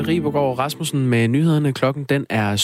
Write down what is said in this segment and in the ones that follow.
Øh, Ribergaard Rasmussen med nyhederne. Klokken den er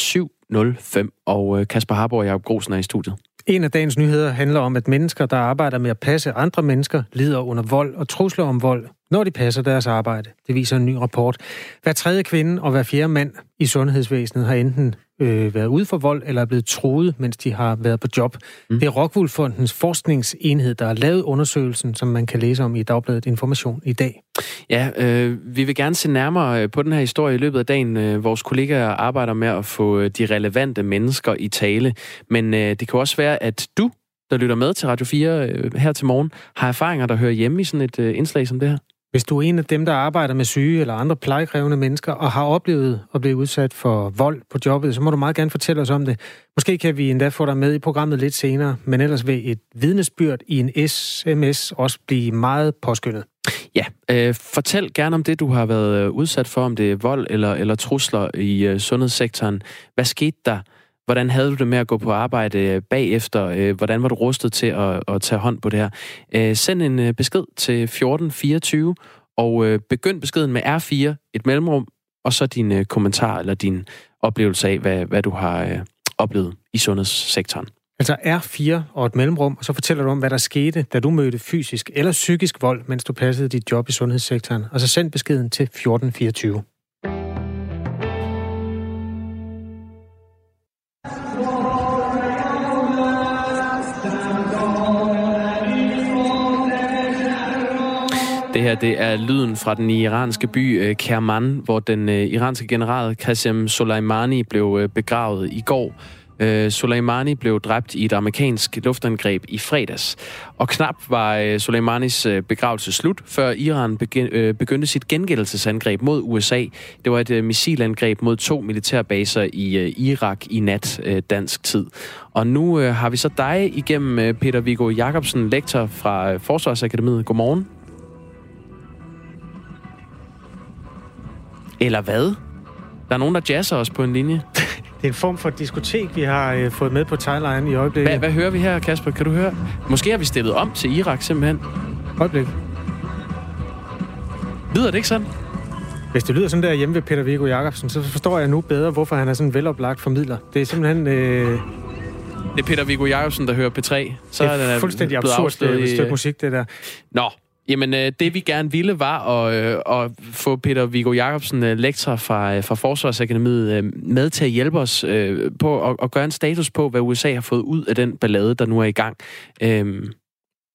7.05, og øh, Kasper Harborg og Jacob Grosen er i studiet. En af dagens nyheder handler om, at mennesker, der arbejder med at passe andre mennesker, lider under vold og trusler om vold, når de passer deres arbejde. Det viser en ny rapport. Hver tredje kvinde og hver fjerde mand i sundhedsvæsenet har enten øh, været ude for vold eller er blevet troet, mens de har været på job. Mm. Det er Rockwool Fondens forskningsenhed, der har lavet undersøgelsen, som man kan læse om i Dagbladet Information i dag. Ja, øh, vi vil gerne se nærmere øh, på den her historie i løbet af dagen. Øh, vores kollegaer arbejder med at få øh, de relevante mennesker i tale, men øh, det kan også være, at du, der lytter med til Radio 4 øh, her til morgen, har erfaringer, der hører hjemme i sådan et øh, indslag som det her. Hvis du er en af dem, der arbejder med syge eller andre plejekrævende mennesker, og har oplevet at blive udsat for vold på jobbet, så må du meget gerne fortælle os om det. Måske kan vi endda få dig med i programmet lidt senere, men ellers vil et vidnesbyrd i en sms også blive meget påskyndet. Ja, øh, fortæl gerne om det, du har været øh, udsat for, om det er vold eller, eller trusler i øh, sundhedssektoren. Hvad skete der? Hvordan havde du det med at gå på arbejde øh, bagefter? Øh, hvordan var du rustet til at, at tage hånd på det her? Øh, send en øh, besked til 1424, og begynd beskeden med R4, et mellemrum, og så din kommentar eller din oplevelse af, hvad, hvad du har oplevet i sundhedssektoren. Altså R4 og et mellemrum, og så fortæller du om, hvad der skete, da du mødte fysisk eller psykisk vold, mens du passede dit job i sundhedssektoren. Og så send beskeden til 1424. her det er lyden fra den iranske by øh, Kerman, hvor den øh, iranske general Qasem Soleimani blev øh, begravet i går. Soleimani blev dræbt i et amerikansk luftangreb i fredags. Og knap var Soleimanis begravelse slut, før Iran begyndte sit gengældelsesangreb mod USA. Det var et missilangreb mod to militærbaser i Irak i nat dansk tid. Og nu har vi så dig igennem, Peter Viggo Jacobsen, lektor fra Forsvarsakademiet. Godmorgen. Eller hvad? Der er nogen, der jazzer os på en linje. Det er en form for diskotek, vi har øh, fået med på Thailand i øjeblikket. Hvad, hvad hører vi her, Kasper? Kan du høre? Måske har vi stillet om til Irak simpelthen. Øjeblik. Lyder det ikke sådan? Hvis det lyder sådan der hjemme ved Peter Viggo Jacobsen, så forstår jeg nu bedre, hvorfor han er sådan en veloplagt formidler. Det er simpelthen... Øh... Det er Peter Viggo Jacobsen, der hører P3. Så det er, er fuldstændig absurd øh, i... stykke musik, det der. Nå, Jamen, øh, det vi gerne ville var at, øh, at få Peter Viggo Jacobsen, øh, lektor fra, fra Forsvarsakademiet, med til at hjælpe os på at, at gøre en status på, hvad USA har fået ud af den ballade, der nu er i gang. Øhm.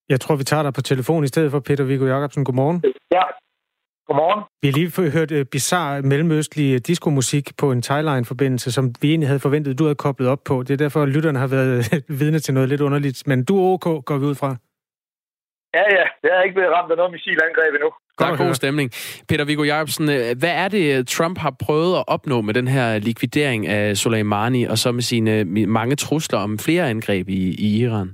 Jeg tror, vi tager dig på telefon i stedet for Peter Viggo Jacobsen. Godmorgen. Ja, godmorgen. Vi har lige hørt uh, bizarre mellemøstlig diskomusik på en Thailand-forbindelse, som vi egentlig havde forventet, du havde koblet op på. Det er derfor, at lytterne har været vidne til noget lidt underligt. Men du er OK, går vi ud fra. Ja, ja. Jeg er ikke blevet ramt af noget missilangreb endnu. Der er god stemning. Peter Viggo Jacobsen, øh, hvad er det, Trump har prøvet at opnå med den her likvidering af Soleimani, og så med sine mange trusler om flere angreb i, i Iran?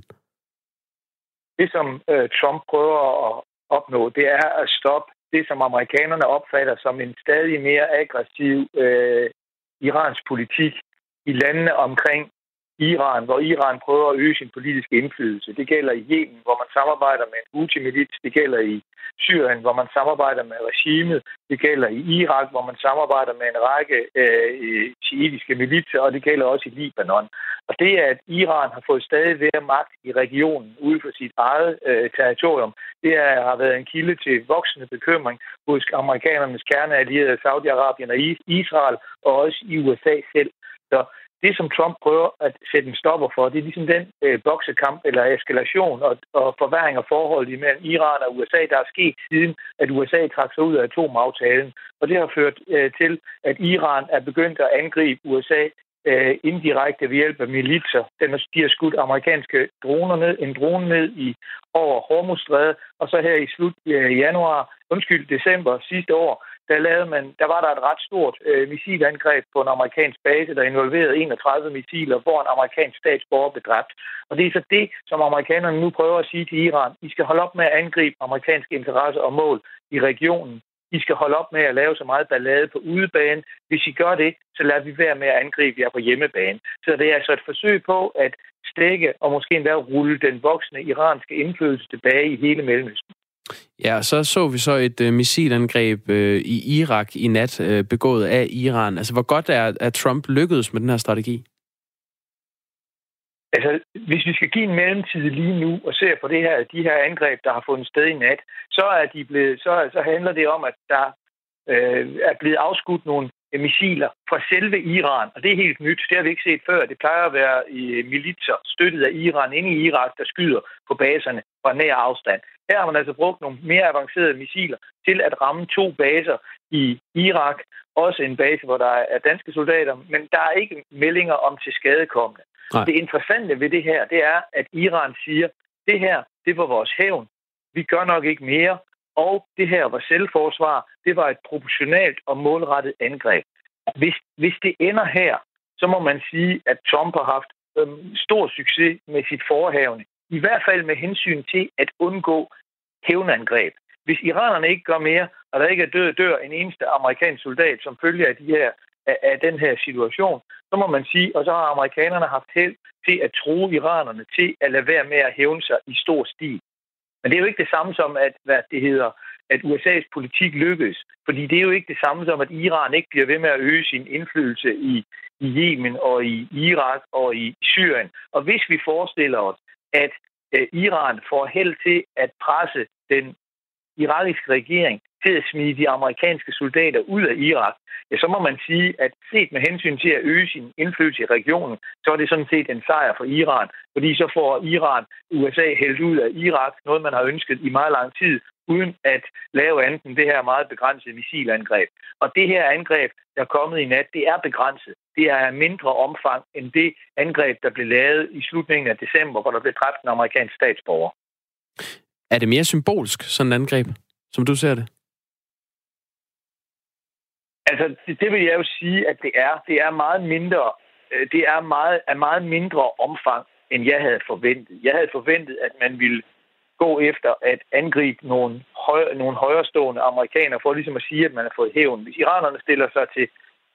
Det, som uh, Trump prøver at opnå, det er at stoppe det, som amerikanerne opfatter som en stadig mere aggressiv uh, iransk politik i landene omkring Iran, hvor Iran prøver at øge sin politiske indflydelse. Det gælder i Yemen, hvor man samarbejder med en Houthi-milits. Det gælder i Syrien, hvor man samarbejder med regimet. Det gælder i Irak, hvor man samarbejder med en række øh, shiitiske militser, og det gælder også i Libanon. Og det, at Iran har fået stadig mere magt i regionen ude for sit eget øh, territorium, det er, har været en kilde til voksende bekymring hos amerikanernes kerneallierede Saudi-Arabien og Israel, og også i USA selv. Så det, som Trump prøver at sætte en stopper for, det er ligesom den øh, boksekamp eller eskalation og, og forværing af forholdet imellem Iran og USA, der er sket siden, at USA trak sig ud af atomaftalen. Og det har ført øh, til, at Iran er begyndt at angribe USA øh, indirekte ved hjælp af militser. Den de har skudt amerikanske droner ned, en drone ned i over Hormuzstrædet, og så her i slut øh, januar, undskyld, december sidste år, der, lavede man, der var der et ret stort øh, missilangreb på en amerikansk base, der involverede 31 missiler, hvor en amerikansk statsborger blev dræbt. Og det er så det, som amerikanerne nu prøver at sige til Iran. I skal holde op med at angribe amerikanske interesser og mål i regionen. I skal holde op med at lave så meget ballade på udebane. Hvis I gør det, så lader vi være med at angribe jer på hjemmebane. Så det er altså et forsøg på at stikke og måske endda rulle den voksne iranske indflydelse tilbage i hele Mellemøsten. Ja, så så vi så et øh, missilangreb øh, i Irak i nat, øh, begået af Iran. Altså, hvor godt er, at Trump lykkedes med den her strategi? Altså, hvis vi skal give en mellemtid lige nu og se på det her, de her angreb, der har fundet sted i nat, så er de blevet, så, så handler det om, at der øh, er blevet afskudt nogle missiler fra selve Iran, og det er helt nyt. Det har vi ikke set før. Det plejer at være i militser støttet af Iran inde i Irak, der skyder på baserne fra nær afstand. Her har man altså brugt nogle mere avancerede missiler til at ramme to baser i Irak. Også en base, hvor der er danske soldater, men der er ikke meldinger om til skadekommende. Nej. Det interessante ved det her, det er, at Iran siger, det her, det var vores hævn. Vi gør nok ikke mere, og det her var selvforsvar. Det var et proportionalt og målrettet angreb. Hvis, hvis det ender her, så må man sige, at Trump har haft øhm, stor succes med sit forhavne. I hvert fald med hensyn til at undgå hævnangreb. Hvis iranerne ikke gør mere, og der ikke er død dør en eneste amerikansk soldat, som følger af de her af, af den her situation, så må man sige, og så har amerikanerne haft held til at true iranerne til at lade være med at hævne sig i stor stil. Men det er jo ikke det samme som, at, hvad det hedder, at USA's politik lykkes. Fordi det er jo ikke det samme som, at Iran ikke bliver ved med at øge sin indflydelse i, i Yemen og i Irak og i Syrien. Og hvis vi forestiller os, at øh, Iran får held til at presse den irakiske regering til at smide de amerikanske soldater ud af Irak, ja, så må man sige, at set med hensyn til at øge sin indflydelse i regionen, så er det sådan set en sejr for Iran, fordi så får Iran USA hældt ud af Irak, noget man har ønsket i meget lang tid, uden at lave andet end det her meget begrænsede missilangreb. Og det her angreb, der er kommet i nat, det er begrænset. Det er mindre omfang end det angreb, der blev lavet i slutningen af december, hvor der blev dræbt en amerikansk statsborger. Er det mere symbolsk, sådan et angreb, som du ser det? Altså, det, det vil jeg jo sige, at det er. Det er meget mindre, øh, det er meget, er meget mindre omfang, end jeg havde forventet. Jeg havde forventet, at man ville gå efter at angribe nogle, høj, nogle højrestående amerikanere, for ligesom at sige, at man har fået hævn. Hvis iranerne stiller sig til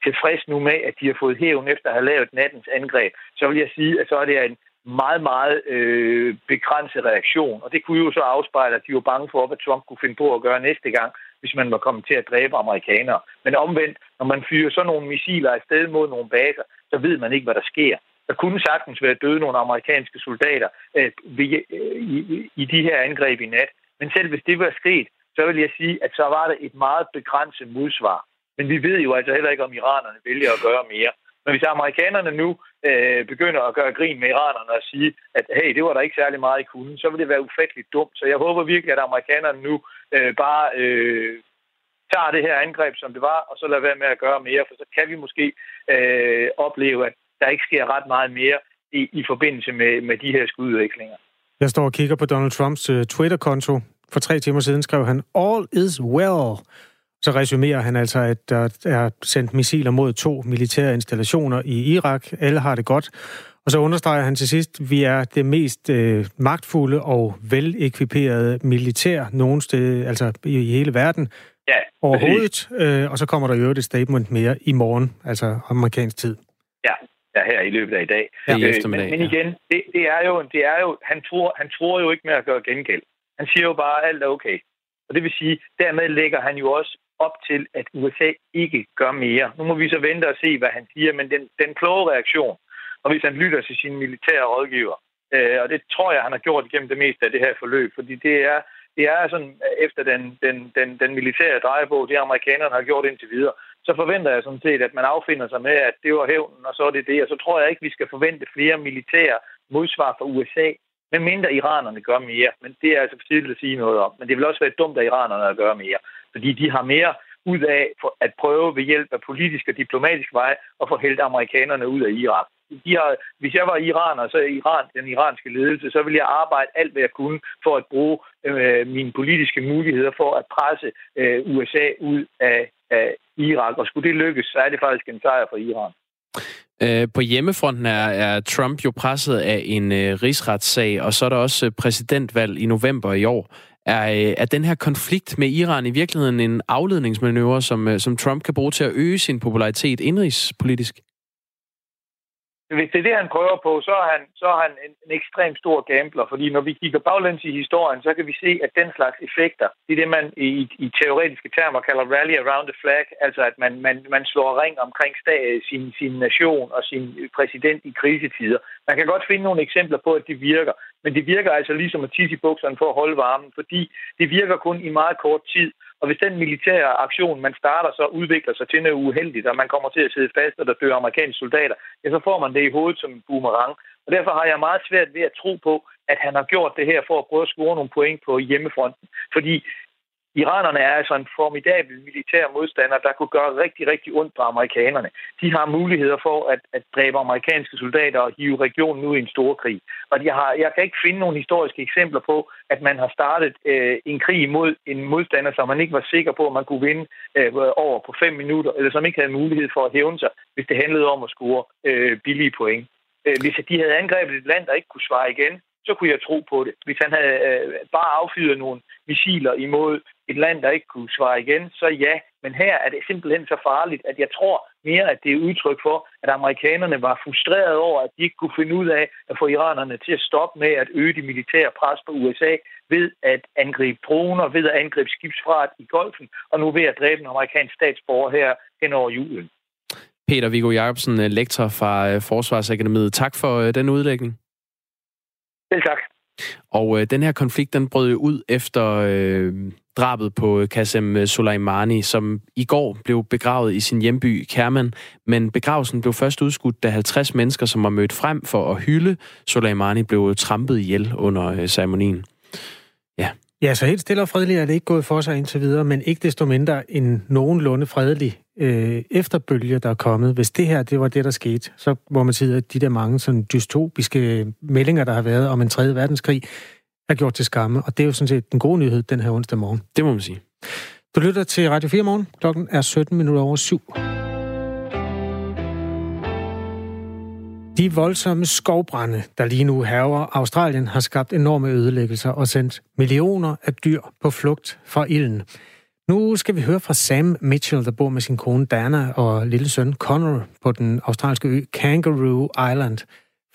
tilfreds nu med, at de har fået hævn efter at have lavet nattens angreb, så vil jeg sige, at så er det en meget, meget øh, begrænset reaktion. Og det kunne jo så afspejle, at de var bange for, hvad Trump kunne finde på at gøre næste gang, hvis man var kommet til at dræbe amerikanere. Men omvendt, når man fyrer sådan nogle missiler afsted mod nogle baser, så ved man ikke, hvad der sker. Der kunne sagtens være døde nogle amerikanske soldater øh, ved, øh, i, i de her angreb i nat. Men selv hvis det var sket, så vil jeg sige, at så var det et meget begrænset modsvar. Men vi ved jo altså heller ikke, om iranerne vælger at gøre mere. Men hvis amerikanerne nu øh, begynder at gøre grin med iranerne og sige, at hey, det var der ikke særlig meget i kunden, så vil det være ufatteligt dumt. Så jeg håber virkelig, at amerikanerne nu øh, bare øh, tager det her angreb, som det var, og så lader være med at gøre mere, for så kan vi måske øh, opleve, at der ikke sker ret meget mere i, i forbindelse med, med de her skududviklinger. Jeg står og kigger på Donald Trumps øh, Twitter-konto. For tre timer siden skrev han, All is well. Så resumerer han altså, at der er sendt missiler mod to militære installationer i Irak. Alle har det godt. Og så understreger han til sidst, at vi er det mest øh, magtfulde og velekviperede militær nogensinde, altså i, i hele verden ja, overhovedet. Øh, og så kommer der jo et statement mere i morgen, altså amerikansk tid. Ja, ja her i løbet af i dag. Ja, øh, men, men igen, det, det, er jo, det er jo, han tror, han tror jo ikke med at gøre gengæld. Han siger jo bare, at alt er okay. Og det vil sige, dermed lægger han jo også op til, at USA ikke gør mere. Nu må vi så vente og se, hvad han siger, men den, den kloge reaktion, og hvis han lytter til sine militære rådgiver, øh, og det tror jeg, han har gjort gennem det meste af det her forløb, fordi det er, det er sådan, efter den, den, den, den militære drejebog, det amerikanerne har gjort indtil videre, så forventer jeg sådan set, at man affinder sig med, at det var hævnen, og så er det det, og så tror jeg ikke, vi skal forvente flere militære modsvar fra USA, medmindre iranerne gør mere. Men det er altså for tidligt at sige noget om. Men det vil også være dumt af iranerne at gøre mere fordi de har mere ud af at prøve ved hjælp af politisk og diplomatisk vej at få hældt amerikanerne ud af Irak. De har, hvis jeg var iraner, så er Iran den iranske ledelse, så ville jeg arbejde alt, hvad jeg kunne for at bruge øh, mine politiske muligheder for at presse øh, USA ud af, af Irak. Og skulle det lykkes, så er det faktisk en sejr for Iran. Øh, på hjemmefronten er, er Trump jo presset af en øh, rigsretssag, og så er der også øh, præsidentvalg i november i år. Er, øh, er den her konflikt med Iran i virkeligheden en afledningsmanøvre, som, øh, som Trump kan bruge til at øge sin popularitet indrigspolitisk? Hvis det er det, han prøver på, så er han, så er han en, en ekstremt stor gambler, fordi når vi kigger baglæns i historien, så kan vi se, at den slags effekter, det er det, man i, i teoretiske termer kalder rally around the flag, altså at man, man, man slår ring omkring stag, sin, sin nation og sin præsident i krisetider. Man kan godt finde nogle eksempler på, at det virker, men det virker altså ligesom at tisse i bukserne for at holde varmen, fordi det virker kun i meget kort tid, og hvis den militære aktion, man starter, så udvikler sig til noget uheldigt, og man kommer til at sidde fast, og der dør amerikanske soldater, ja, så får man det i hovedet som en boomerang. Og derfor har jeg meget svært ved at tro på, at han har gjort det her for at prøve at score nogle point på hjemmefronten. Fordi Iranerne er altså en formidabel militær modstander, der kunne gøre rigtig, rigtig ondt på amerikanerne. De har muligheder for at, at dræbe amerikanske soldater og hive regionen ud i en stor krig. Og de har, jeg kan ikke finde nogle historiske eksempler på, at man har startet øh, en krig mod en modstander, som man ikke var sikker på, at man kunne vinde øh, over på fem minutter, eller som ikke havde mulighed for at hævne sig, hvis det handlede om at score øh, billige point. Øh, hvis de havde angrebet et land, der ikke kunne svare igen, så kunne jeg tro på det. Hvis han havde øh, bare affyret nogle missiler imod et land, der ikke kunne svare igen, så ja. Men her er det simpelthen så farligt, at jeg tror mere, at det er udtryk for, at amerikanerne var frustrerede over, at de ikke kunne finde ud af at få iranerne til at stoppe med at øge de militære pres på USA ved at angribe droner, ved at angribe skibsfart i golfen, og nu ved at dræbe en amerikansk statsborger her hen over julen. Peter Viggo Jacobsen, øh, lektor fra øh, Forsvarsakademiet. Tak for øh, den udlægning. Selv tak. Og øh, den her konflikt, den brød ud efter øh, drabet på Qasem Soleimani, som i går blev begravet i sin hjemby Kerman. Men begravelsen blev først udskudt, da 50 mennesker, som var mødt frem for at hylde Soleimani, blev trampet ihjel under øh, ceremonien. Ja. Ja, så helt stille og fredeligt er det ikke gået for sig indtil videre, men ikke desto mindre en nogenlunde fredelig øh, efterbølge, der er kommet. Hvis det her, det var det, der skete, så må man sige, at de der mange sådan dystopiske meldinger, der har været om en tredje verdenskrig, er gjort til skamme. Og det er jo sådan set den gode nyhed den her onsdag morgen. Det må man sige. Du lytter til Radio 4 morgen. Klokken er 17 minutter over syv. De voldsomme skovbrænde, der lige nu haver Australien, har skabt enorme ødelæggelser og sendt millioner af dyr på flugt fra ilden. Nu skal vi høre fra Sam Mitchell, der bor med sin kone Dana og lille søn Connor på den australske ø Kangaroo Island.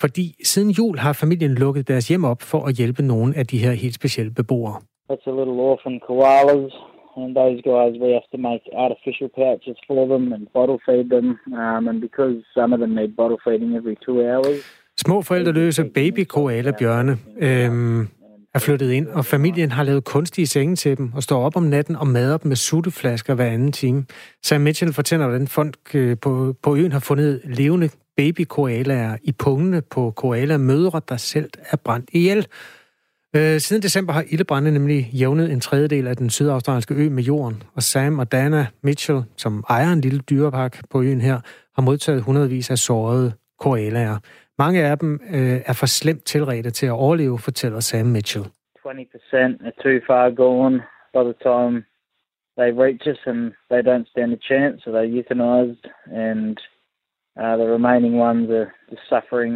Fordi siden jul har familien lukket deres hjem op for at hjælpe nogle af de her helt specielle beboere. That's a little orphan koalas, and those guys we have to make artificial pouches for them and bottle feed them, um, and because some of them need bottle feeding every two hours. Små forældreløse baby koala bjørne øhm, er flyttet ind, og familien har lavet kunstige senge til dem og står op om natten og mader dem med sutteflasker hver anden time. Sam Mitchell fortæller, hvordan folk øh, på, på øen har fundet levende baby koalaer i pungene på koala-mødre, der selv er brændt ihjel. Øh, siden december har ildebrænde nemlig jævnet en tredjedel af den sydaustralske ø med jorden, og Sam og Dana Mitchell, som ejer en lille dyrepark på øen her, har modtaget hundredvis af sårede koalaer. Mange af dem øh, er for slemt tilredte til at overleve, fortæller Sam Mitchell. 20% are too far gone by the time they reach us and they don't stand a chance, so they're euthanized and uh, the remaining ones are suffering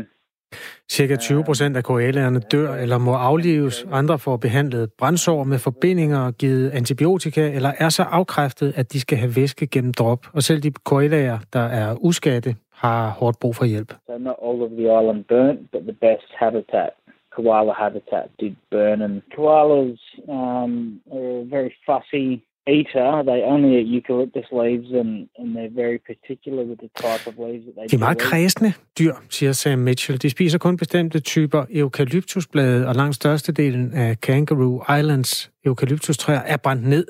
Cirka 20 procent af koalaerne dør eller må aflives. Andre får behandlet brændsår med forbindinger givet antibiotika, eller er så afkræftet, at de skal have væske gennem drop. Og selv de koalaer, der er uskatte, har hårdt brug for hjælp. So not all of the island burnt, but the best habitat, koala habitat, did burn. And koalas um, are very fussy eater. They only eat eucalyptus leaves, and, and they're very particular with the type of leaves that they De er meget kredsende dyr, siger Sam Mitchell. De spiser kun bestemte typer eukalyptusblade, og langt størstedelen af Kangaroo Islands eukalyptustræer er brændt ned.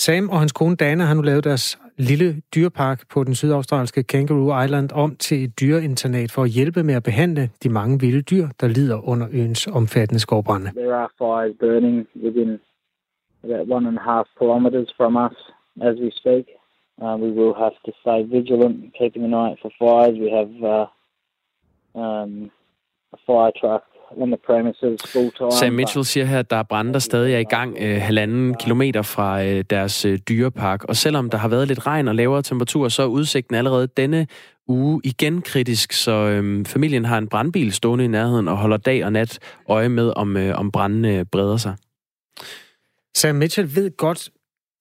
Sam og hans kone Dana har nu lavet deres lille dyrepark på den sydaustralske Kangaroo Island om til et dyreinternat for at hjælpe med at behandle de mange vilde dyr, der lider under øens omfattende skovbrænde. There are fires burning within about one and a half kilometers from us as we speak. Uh, we will have to stay vigilant, keeping an eye out for fires. We have uh, um, a fire truck on the premises full time. Sam Mitchell siger her, at der er brænde, der stadig er i gang øh, halvanden kilometer fra øh, deres øh, dyrepark. Og selvom der har været lidt regn og lavere temperaturer, så er udsigten allerede denne uge igen kritisk, så øh, familien har en brandbil stående i nærheden og holder dag og nat øje med, om, øh, om brændene breder sig. Sam Mitchell ved godt,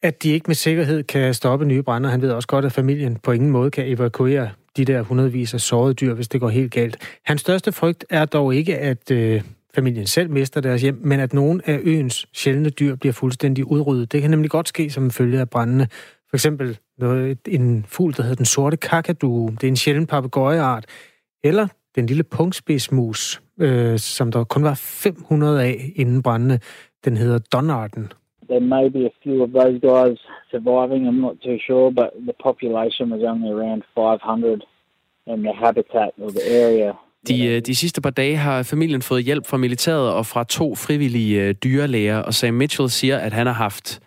at de ikke med sikkerhed kan stoppe nye brænder. Han ved også godt, at familien på ingen måde kan evakuere de der hundredvis af sårede dyr, hvis det går helt galt. Hans største frygt er dog ikke, at øh, familien selv mister deres hjem, men at nogle af øens sjældne dyr bliver fuldstændig udryddet. Det kan nemlig godt ske som en følge af brændende. For eksempel noget, en fugl, der hedder den sorte kakadu. Det er en sjælden papegøjeart. Eller den lille punkspidsmus, øh, som der kun var 500 af inden brændende. Den hedder Donarden. There may be a few of those guys surviving, I'm not too sure, but the population was only around 500 and the habitat or the area de, øh, de sidste par dage har familien fået hjælp fra militæret og fra to frivillige øh, dyrlæger, og Sam Mitchell siger, at han har haft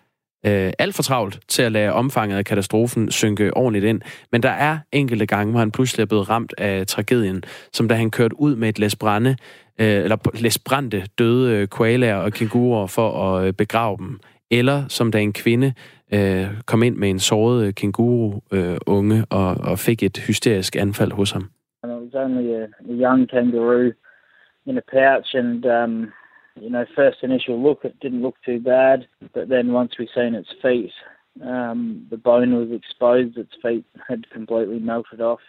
øh, alt for travlt til at lade omfanget af katastrofen synke ordentligt ind. Men der er enkelte gange, hvor han pludselig er blevet ramt af tragedien, som da han kørte ud med et læs brænde, øh, eller læs brændte døde øh, koalaer og kænguruer for at begrave dem. Eller som da en kvinde øh, kom ind med en såret kænguru-unge øh, øh og, og fik et hysterisk anfald hos ham. And it was only a, a young kangaroo in a pouch, and um, you know, first initial look, it didn't look too bad. But then once we seen its feet, um, the bone was exposed. Its feet had completely melted off.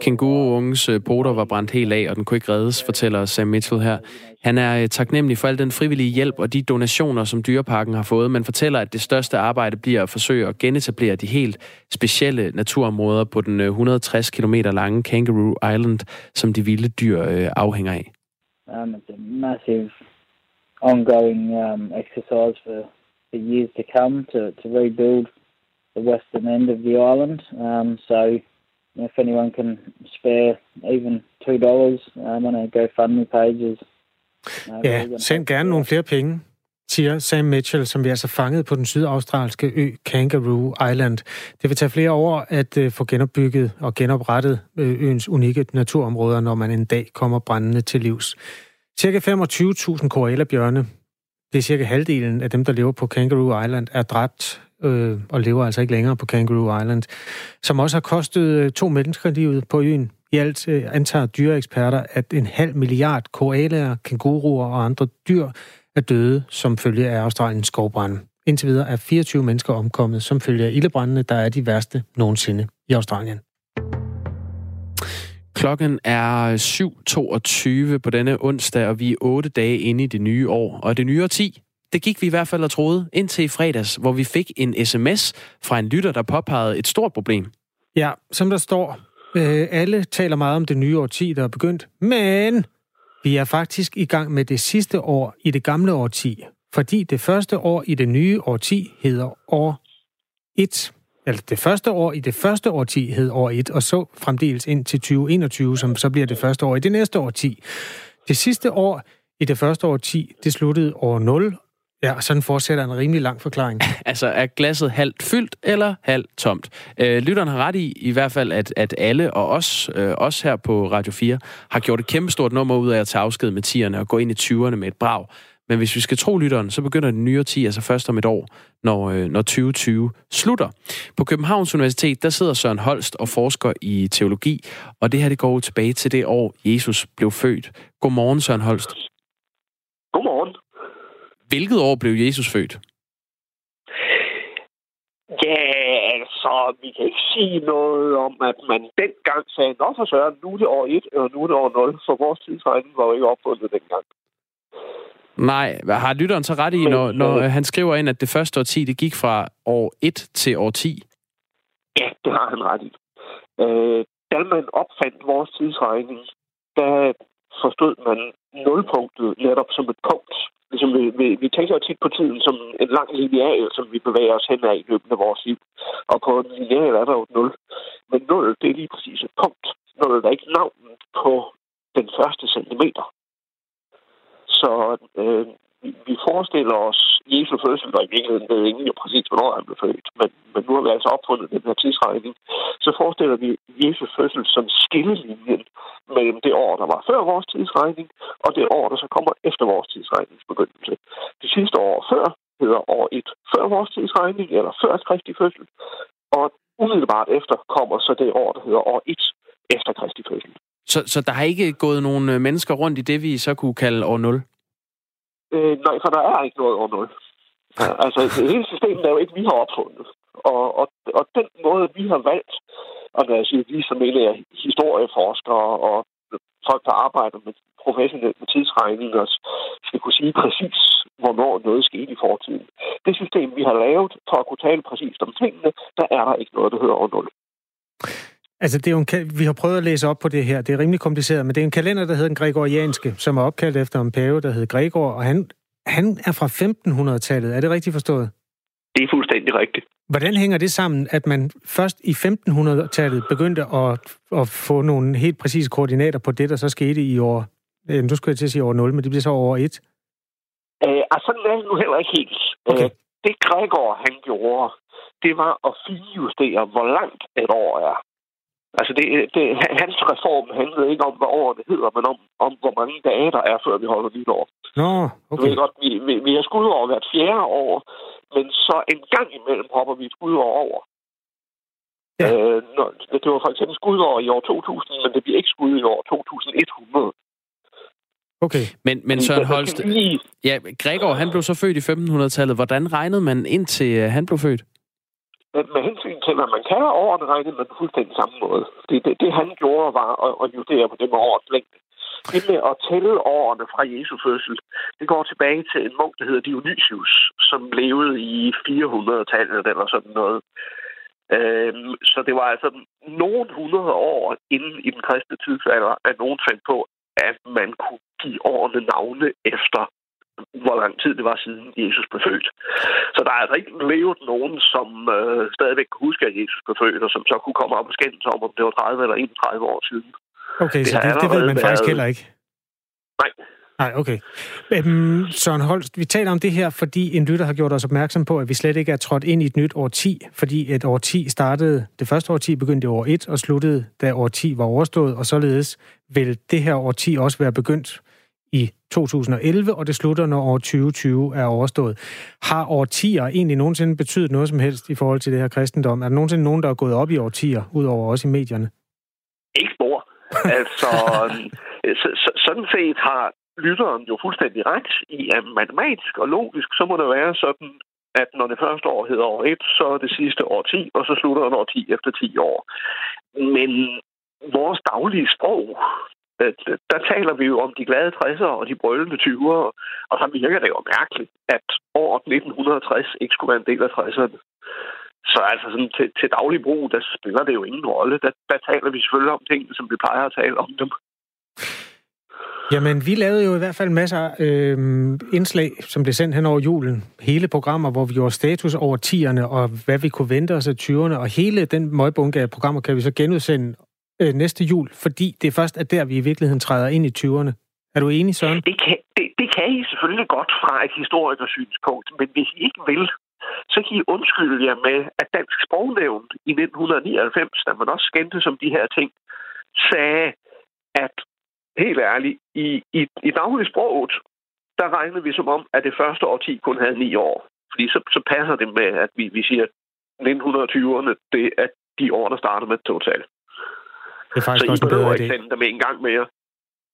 Kænguru-ungens øh, poter var brændt helt af, og den kunne ikke reddes, fortæller Sam Mitchell her. Han er øh, taknemmelig for al den frivillige hjælp og de donationer, som dyreparken har fået, men fortæller, at det største arbejde bliver at forsøge at genetablere de helt specielle naturområder på den 160 øh, km lange Kangaroo Island, som de vilde dyr afhænger af. Um, it's a massive ongoing um, exercise for, for years to come to, to rebuild the western end of the island. Um, so if anyone can spare even two dollars um, on our GoFundMe pages. Uh, ja, send gerne nogle flere penge, siger Sam Mitchell, som vi altså fanget på den sydaustralske ø Kangaroo Island. Det vil tage flere år at uh, få genopbygget og genoprettet uh, øens unikke naturområder, når man en dag kommer brændende til livs. Cirka 25.000 koalabjørne, det er cirka halvdelen af dem, der lever på Kangaroo Island, er dræbt øh, og lever altså ikke længere på Kangaroo Island, som også har kostet øh, to mennesker livet på øen. I alt øh, antager dyreeksperter, at en halv milliard koalaer, kænguruer og andre dyr er døde som følge af Australiens skovbrænde. Indtil videre er 24 mennesker omkommet som følge af ildebrændene, der er de værste nogensinde i Australien. Klokken er øh, 7.22 på denne onsdag, og vi er otte dage inde i det nye år. Og det nye 10, det gik vi i hvert fald og troede indtil i fredags, hvor vi fik en sms fra en lytter, der påpegede et stort problem. Ja, som der står, øh, alle taler meget om det nye årti, der er begyndt, men vi er faktisk i gang med det sidste år i det gamle årti, fordi det første år i det nye årti hedder år 1. Altså det første år i det første årti hed år 1, og så fremdeles ind til 2021, som så bliver det første år i det næste årti. Det sidste år i det første årti, det sluttede år 0, Ja, og sådan fortsætter en rimelig lang forklaring. altså, er glasset halvt fyldt eller halvt tomt? Øh, lytteren har ret i, i hvert fald, at, at alle, og os, øh, os her på Radio 4, har gjort et kæmpestort nummer ud af at tage afsked med tierne og gå ind i 20'erne med et brag. Men hvis vi skal tro lytteren, så begynder den nye 10 altså først om et år, når, øh, når 2020 slutter. På Københavns Universitet, der sidder Søren Holst og forsker i teologi, og det her det går tilbage til det år, Jesus blev født. Godmorgen, Søren Holst. Godmorgen. Hvilket år blev Jesus født? Ja, altså, vi kan ikke sige noget om, at man dengang sagde, Nå for søren, nu er det år 1, og nu er det år 0, for vores tidsregning var jo ikke opfundet dengang. Nej, har lytteren så ret i, når, når øh, han skriver ind, at det første år 10, det gik fra år 1 til år 10? Ja, det har han ret i. Øh, da man opfandt vores tidsregning, der forstod man nulpunktet netop som et punkt. Ligesom vi, vi, vi tænker tit på tiden som en lang lineal, som vi bevæger os henad i løbet af vores liv. Og på en lineal er der jo et nul. Men nul, det er lige præcis et punkt. Nul er ikke navnet på den første centimeter. Så øh, vi forestiller os Jesu fødsel, og i virkeligheden ved ingen jo præcis, hvornår han blev født, men, men nu har vi altså opfundet den her tidsregning, så forestiller vi Jesu fødsel som skillelinjen mellem det år, der var før vores tidsregning, og det år, der så kommer efter vores tidsregnings begyndelse. Det sidste år før hedder år 1 før vores tidsregning, eller før Kristi fødsel, og umiddelbart efter kommer så det år, der hedder år 1 efter Kristi fødsel. Så, så der har ikke gået nogen øh, mennesker rundt i det, vi så kunne kalde år 0? Øh, nej, for der er ikke noget år 0. Altså, hele systemet er jo ikke, vi har opfundet. Og, og, og den måde, vi har valgt, og når jeg siger vi, så mener jeg historieforskere og folk, der arbejder med professionelt med tidsregning, og skal kunne sige præcis, hvornår noget skete i fortiden. Det system, vi har lavet for at kunne tale præcist om tingene, der er der ikke noget, der hører over nul. Altså, det er jo en, vi har prøvet at læse op på det her. Det er rimelig kompliceret, men det er en kalender, der hedder den gregorianske, som er opkaldt efter en pave, der hedder Gregor, og han, han er fra 1500-tallet. Er det rigtigt forstået? Det er fuldstændig rigtigt. Hvordan hænger det sammen, at man først i 1500-tallet begyndte at, at få nogle helt præcise koordinater på det, der så skete i år... Øh, nu skulle jeg til at sige år 0, men det bliver så over 1. Øh, altså, sådan er det nu heller ikke helt. Okay. Øh, det Gregor, han gjorde, det var at finjustere, hvor langt et år er. Altså, det, det, hans reform handlede ikke om, hvad året det hedder, men om, om, hvor mange dage der er, før vi holder nytår. Nå, okay. Du ved godt, vi, vi, vi har skud over hvert fjerde år, men så en gang imellem hopper vi et skud over. Ja. Øh, når, det var for eksempel skud over i år 2000, men det bliver ikke skud i år 2100. Okay. Men, men Søren Holst, ja, Gregor, han blev så født i 1500-tallet. Hvordan regnede man indtil øh, han blev født? Men med hensyn til, hvad man kan årene, regnede man på fuldstændig samme måde. Det, det, det han gjorde, var at, at justere på det med årets længde. Det med at tælle årene fra Jesu fødsel, det går tilbage til en munk, der hedder Dionysius, som levede i 400-tallet eller sådan noget. Øhm, så det var altså nogle hundrede år inden i den kristne tidsalder, at nogen fandt på, at man kunne give årene navne efter hvor lang tid det var siden Jesus blev født. Så der er altså ikke levet nogen, som øh, stadigvæk kan huske, at Jesus blev født, og som så kunne komme op og skændes om, om det var 30 eller 31 år siden. Okay, det så det, det ved man faktisk heller ikke? Nej. Nej, okay. Øhm, Søren Holst, vi taler om det her, fordi en lytter har gjort os opmærksom på, at vi slet ikke er trådt ind i et nyt år 10, fordi et år 10 startede, det første år 10 begyndte i år 1 og sluttede, da år 10 var overstået, og således vil det her år 10 også være begyndt i 2011, og det slutter, når år 2020 er overstået. Har årtier egentlig nogensinde betydet noget som helst i forhold til det her kristendom? Er der nogensinde nogen, der er gået op i årtier, udover også i medierne? Ikke spor. altså, så, så, sådan set har lytteren jo fuldstændig ret i, at matematisk og logisk, så må det være sådan, at når det første år hedder år 1, så er det sidste år 10, og så slutter det år 10 efter 10 år. Men vores daglige sprog, Øh, der taler vi jo om de glade 60'ere og de brølende 20'ere, og så virker det jo mærkeligt, at året 1960 ikke skulle være en del af 60'erne. Så altså sådan til, til daglig brug, der spiller det jo ingen rolle. Der, der taler vi selvfølgelig om ting, som vi plejer at tale om dem. Jamen, vi lavede jo i hvert fald masser af øh, indslag, som blev sendt hen over julen. Hele programmer, hvor vi gjorde status over 10'erne, og hvad vi kunne vente os af 20'erne. Og hele den møgbunke af programmer kan vi så genudsende øh, næste jul, fordi det er først er der, vi i virkeligheden træder ind i 20'erne. Er du enig, Søren? Det kan, det, det kan I selvfølgelig godt fra et historikersynspunkt, men hvis I ikke vil, så kan I undskylde jer med, at Dansk Sprognævn i 1999, da man også skændte som de her ting, sagde, at helt ærligt, i, i, i daglig sproget, der regnede vi som om, at det første årti kun havde ni år. Fordi så, så passer det med, at vi, vi siger, at 1920'erne, det er de år, der starter med total. Det er faktisk så også I behøver ikke sende dem en gang mere.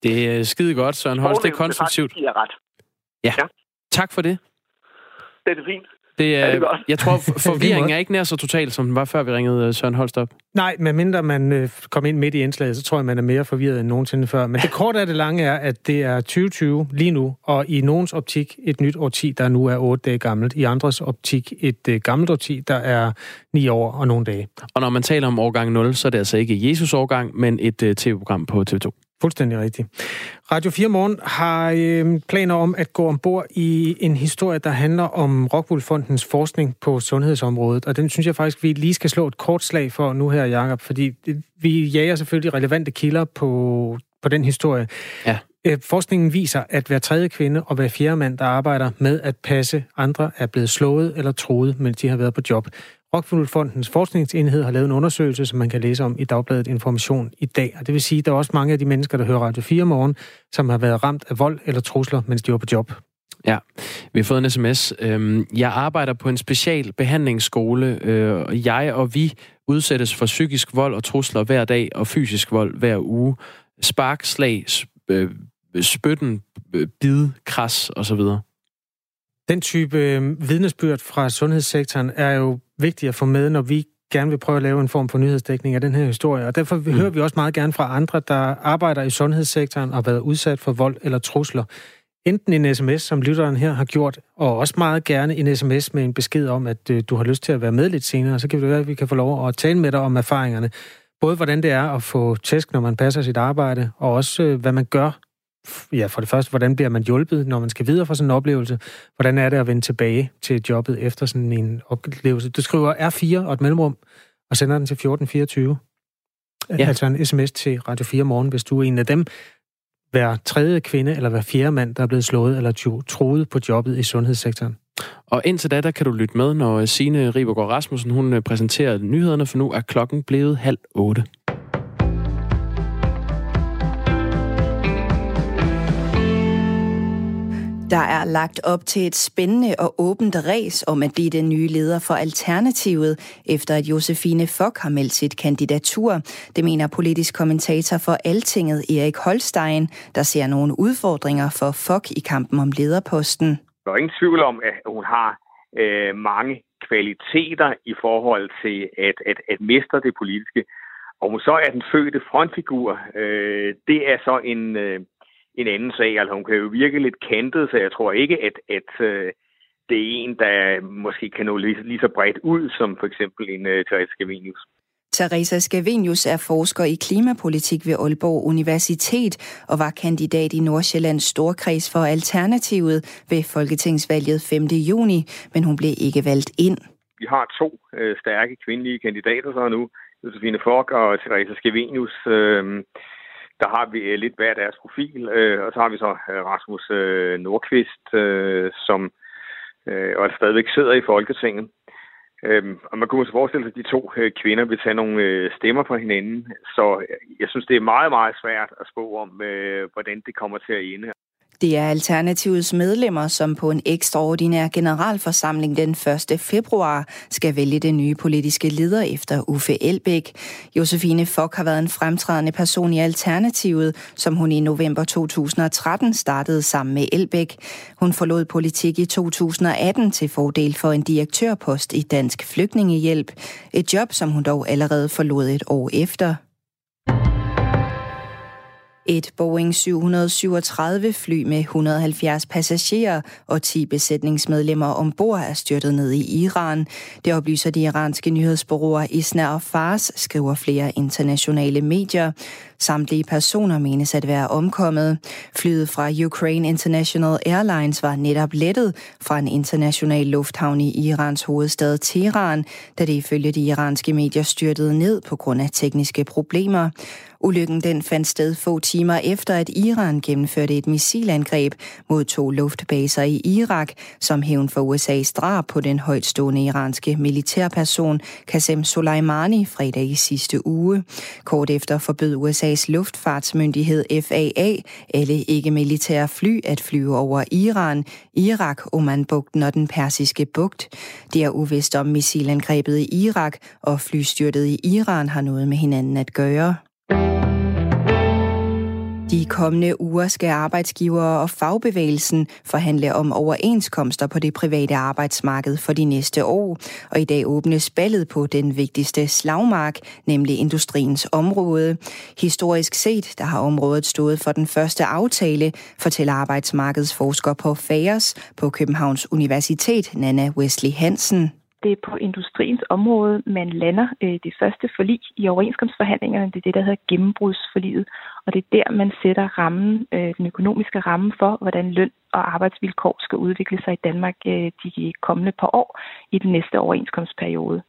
Det er skide godt, Søren Holst. Det er konstruktivt. Det er ret. Ja. ja. Tak for det. Det er fint. Det er, ja, det er jeg tror, forvirringen er ikke nær så total, som den var, før vi ringede øh, Søren Holst op. Nej, medmindre man øh, kom ind midt i indslaget, så tror jeg, man er mere forvirret end nogensinde før. Men det korte af det lange er, at det er 2020 lige nu, og i nogens optik et nyt årti, der nu er 8 dage gammelt. I andres optik et øh, gammelt årti, der er 9 år og nogle dage. Og når man taler om årgang 0, så er det altså ikke Jesus årgang, men et øh, tv-program på TV2. Fuldstændig rigtigt. Radio 4 Morgen har øh, planer om at gå ombord i en historie, der handler om Rockwool Fondens forskning på sundhedsområdet. Og den synes jeg faktisk, vi lige skal slå et kort slag for nu her, Jacob, fordi vi jager selvfølgelig relevante kilder på, på den historie. Ja. Øh, forskningen viser, at hver tredje kvinde og hver fjerde mand, der arbejder med at passe andre, er blevet slået eller troet, mens de har været på job. Rockfondens Fondens forskningsenhed har lavet en undersøgelse, som man kan læse om i Dagbladet Information i dag. Og det vil sige, at der er også mange af de mennesker, der hører Radio 4 morgen, som har været ramt af vold eller trusler, mens de var på job. Ja, vi har fået en sms. Øhm, jeg arbejder på en special behandlingsskole. Øh, jeg og vi udsættes for psykisk vold og trusler hver dag, og fysisk vold hver uge. Spark, slag, øh, spytten, øh, bid, kras osv. Den type øh, vidnesbyrd fra sundhedssektoren er jo vigtigt at få med, når vi gerne vil prøve at lave en form for nyhedsdækning af den her historie. Og derfor mm. hører vi også meget gerne fra andre, der arbejder i sundhedssektoren og har været udsat for vold eller trusler. Enten en sms, som lytteren her har gjort, og også meget gerne en sms med en besked om, at øh, du har lyst til at være med lidt senere. Så kan det være, at vi kan få lov at tale med dig om erfaringerne. Både hvordan det er at få tæsk, når man passer sit arbejde, og også øh, hvad man gør ja, for det første, hvordan bliver man hjulpet, når man skal videre fra sådan en oplevelse? Hvordan er det at vende tilbage til jobbet efter sådan en oplevelse? Du skriver R4 og et mellemrum, og sender den til 1424. Ja. Altså en sms til Radio 4 morgen, hvis du er en af dem. Hver tredje kvinde eller hver fjerde mand, der er blevet slået eller troet på jobbet i sundhedssektoren. Og indtil da, der kan du lytte med, når Signe Ribergaard Rasmussen hun øh, præsenterer nyhederne, for nu er klokken blevet halv otte. Der er lagt op til et spændende og åbent ræs om at blive den nye leder for Alternativet, efter at Josefine Fock har meldt sit kandidatur. Det mener politisk kommentator for Altinget Erik Holstein, der ser nogle udfordringer for Fock i kampen om lederposten. Der er ingen tvivl om, at hun har øh, mange kvaliteter i forhold til at, at, at mestre det politiske. Og hun så er den fødte frontfigur. Øh, det er så en... Øh, en anden sag. Altså hun kan jo virke lidt kantet, så jeg tror ikke, at, at uh, det er en, der måske kan nå lige, lige så bredt ud, som for eksempel en uh, Therese Scavenius. Teresa Scavenius er forsker i klimapolitik ved Aalborg Universitet og var kandidat i Nordsjællands Storkreds for Alternativet ved Folketingsvalget 5. juni, men hun blev ikke valgt ind. Vi har to øh, stærke kvindelige kandidater så nu, Josefine Fock og Teresa Scavenius. Øh, der har vi øh, lidt hver deres profil, øh, og så har vi så øh, Rasmus øh, Nordqvist, øh, som og stadigvæk sidder i Folketinget. Øhm, og man kunne måske forestille sig, at de to kvinder vil tage nogle stemmer fra hinanden. Så jeg synes, det er meget, meget svært at spå om, hvordan det kommer til at ende. Det er Alternativets medlemmer, som på en ekstraordinær generalforsamling den 1. februar skal vælge den nye politiske leder efter Uffe Elbæk. Josefine Fock har været en fremtrædende person i Alternativet, som hun i november 2013 startede sammen med Elbæk. Hun forlod politik i 2018 til fordel for en direktørpost i Dansk Flygtningehjælp. Et job, som hun dog allerede forlod et år efter. Et Boeing 737 fly med 170 passagerer og 10 besætningsmedlemmer ombord er styrtet ned i Iran. Det oplyser de iranske nyhedsbureauer Isna og Fars, skriver flere internationale medier. Samtlige personer menes at være omkommet. Flyet fra Ukraine International Airlines var netop lettet fra en international lufthavn i Irans hovedstad Teheran, da det ifølge de iranske medier styrtede ned på grund af tekniske problemer. Ulykken den fandt sted få timer efter, at Iran gennemførte et missilangreb mod to luftbaser i Irak, som hævn for USA's drab på den højtstående iranske militærperson Qasem Soleimani fredag i sidste uge. Kort efter forbød USA's luftfartsmyndighed FAA alle ikke-militære fly at flyve over Iran, Irak, Omanbugten og den persiske bugt. Det er uvist om missilangrebet i Irak og flystyrtet i Iran har noget med hinanden at gøre. De kommende uger skal arbejdsgivere og fagbevægelsen forhandle om overenskomster på det private arbejdsmarked for de næste år. Og i dag åbnes ballet på den vigtigste slagmark, nemlig industriens område. Historisk set, der har området stået for den første aftale, fortæller arbejdsmarkedsforsker på FAERS på Københavns Universitet, Nana Wesley Hansen det er på industriens område, man lander øh, det første forlig i overenskomstforhandlingerne. Det er det, der hedder gennembrudsforliget. Og det er der, man sætter rammen, øh, den økonomiske ramme for, hvordan løn og arbejdsvilkår skal udvikle sig i Danmark øh, de kommende par år i den næste overenskomstperiode.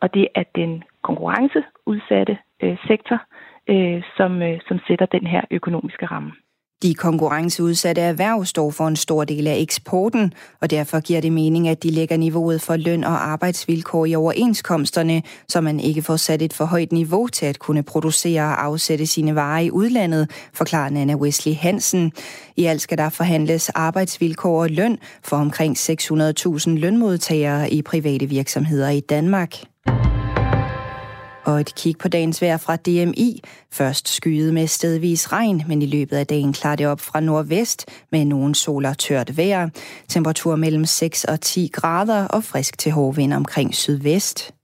Og det er den konkurrenceudsatte øh, sektor, øh, som, øh, som sætter den her økonomiske ramme. De konkurrenceudsatte erhverv står for en stor del af eksporten, og derfor giver det mening, at de lægger niveauet for løn og arbejdsvilkår i overenskomsterne, så man ikke får sat et for højt niveau til at kunne producere og afsætte sine varer i udlandet, forklarer Nana Wesley Hansen. I alt skal der forhandles arbejdsvilkår og løn for omkring 600.000 lønmodtagere i private virksomheder i Danmark. Og et kig på dagens vejr fra DMI. Først skyet med stedvis regn, men i løbet af dagen klarer det op fra nordvest med nogen sol og tørt vejr. Temperatur mellem 6 og 10 grader og frisk til hård vind omkring sydvest.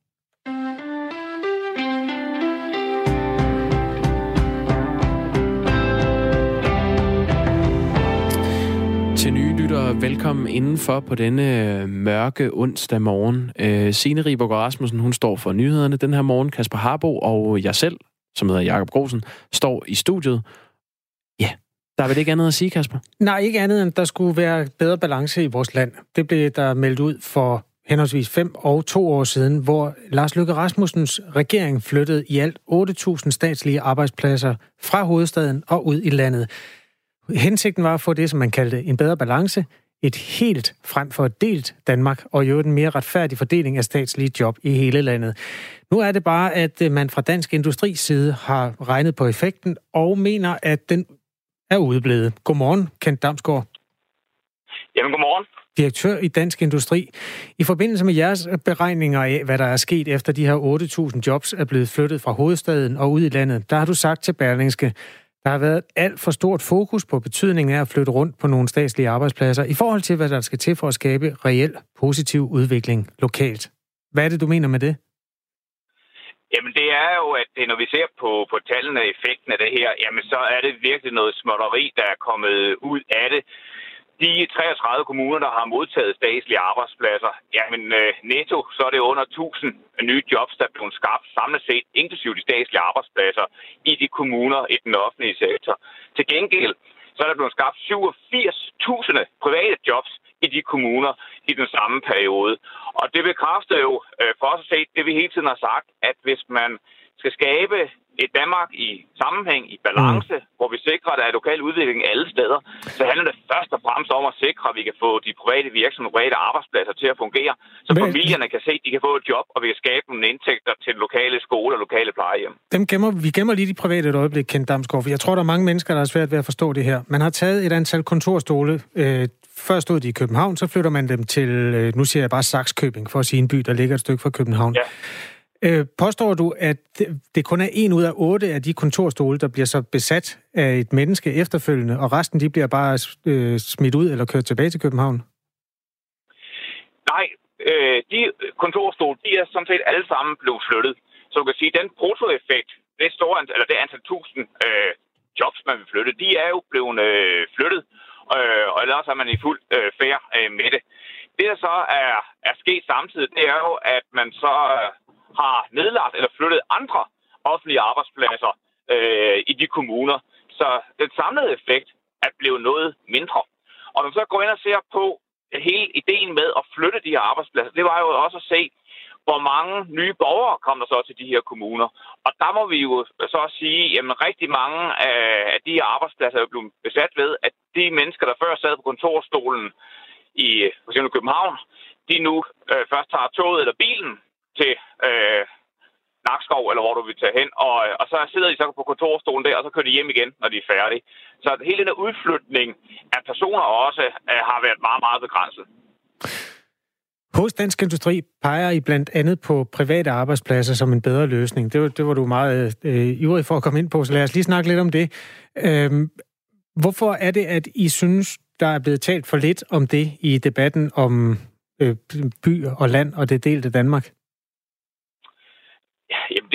Velkommen indenfor på denne øh, mørke onsdag morgen. Øh, Signe Riberg Rasmussen, hun står for nyhederne den her morgen. Kasper Harbo og jeg selv, som hedder Jakob Grosen, står i studiet. Ja, der er vel ikke andet at sige, Kasper? Nej, ikke andet end, der skulle være bedre balance i vores land. Det blev der meldt ud for henholdsvis fem og to år siden, hvor Lars Løkke Rasmussens regering flyttede i alt 8.000 statslige arbejdspladser fra hovedstaden og ud i landet. Hensigten var at få det, som man kaldte en bedre balance, et helt frem for et delt Danmark, og jo en mere retfærdig fordeling af statslige job i hele landet. Nu er det bare, at øh, man fra Dansk Industris side har regnet på effekten og mener, at den er udeblevet. Godmorgen, Kent Damsgaard. Jamen, godmorgen. Direktør i Dansk Industri. I forbindelse med jeres beregninger af, hvad der er sket efter de her 8.000 jobs er blevet flyttet fra hovedstaden og ud i landet, der har du sagt til Berlingske, der har været alt for stort fokus på betydningen af at flytte rundt på nogle statslige arbejdspladser i forhold til, hvad der skal til for at skabe reel positiv udvikling lokalt. Hvad er det, du mener med det? Jamen det er jo, at når vi ser på, på tallene og effekten af det her, jamen så er det virkelig noget småtteri, der er kommet ud af det de 33 kommuner, der har modtaget statslige arbejdspladser, jamen øh, netto, så er det under 1000 nye jobs, der er blevet skabt samlet set, inklusive de statslige arbejdspladser i de kommuner i den offentlige sektor. Til gengæld, så er der blevet skabt 87.000 private jobs i de kommuner i den samme periode. Og det bekræfter jo øh, for os at se det, vi hele tiden har sagt, at hvis man skal skabe et Danmark i sammenhæng, i balance, mm. hvor vi sikrer, at der er lokal udvikling alle steder, så handler det først og fremmest om at sikre, at vi kan få de private virksomheder, private arbejdspladser til at fungere, så Men... familierne kan se, at de kan få et job, og vi kan skabe nogle indtægter til lokale skole og lokale plejehjem. Dem gemmer, vi gemmer lige de private et øjeblik, Kent Damsgaard, for jeg tror, der er mange mennesker, der er svært ved at forstå det her. Man har taget et antal kontorstole, øh, før stod de i København, så flytter man dem til, øh, nu siger jeg bare Saxkøbing, for at sige en by, der ligger et stykke fra København. Ja. Øh, påstår du, at det kun er en ud af otte af de kontorstole, der bliver så besat af et menneske efterfølgende, og resten de bliver bare øh, smidt ud eller kørt tilbage til København? Nej, øh, de kontorstole, de er sådan set alle sammen blevet flyttet. Så du kan sige, at den protoeffekt, det store eller det antal tusind øh, jobs, man vil flytte, de er jo blevet øh, flyttet, øh, og ellers er man i fuld øh, færd øh, med det. Det, der så er, er sket samtidig, det er jo, at man så øh, har nedlagt eller flyttet andre offentlige arbejdspladser øh, i de kommuner. Så den samlede effekt er blevet noget mindre. Og når man så går ind og ser på hele ideen med at flytte de her arbejdspladser, det var jo også at se, hvor mange nye borgere kom der så til de her kommuner. Og der må vi jo så sige, at rigtig mange af de her arbejdspladser er blevet besat ved, at de mennesker, der før sad på kontorstolen i for eksempel København, de nu øh, først tager toget eller bilen til øh, Nakskov, eller hvor du vil tage hen. Og, øh, og så sidder de så på kontorstolen der, og så kører de hjem igen, når de er færdige. Så hele den udflytning af personer også øh, har været meget, meget begrænset. Hos Dansk Industri peger I blandt andet på private arbejdspladser som en bedre løsning. Det var, det var du meget øh, ivrig for at komme ind på, så lad os lige snakke lidt om det. Øhm, hvorfor er det, at I synes, der er blevet talt for lidt om det i debatten om øh, by og land og det delte Danmark?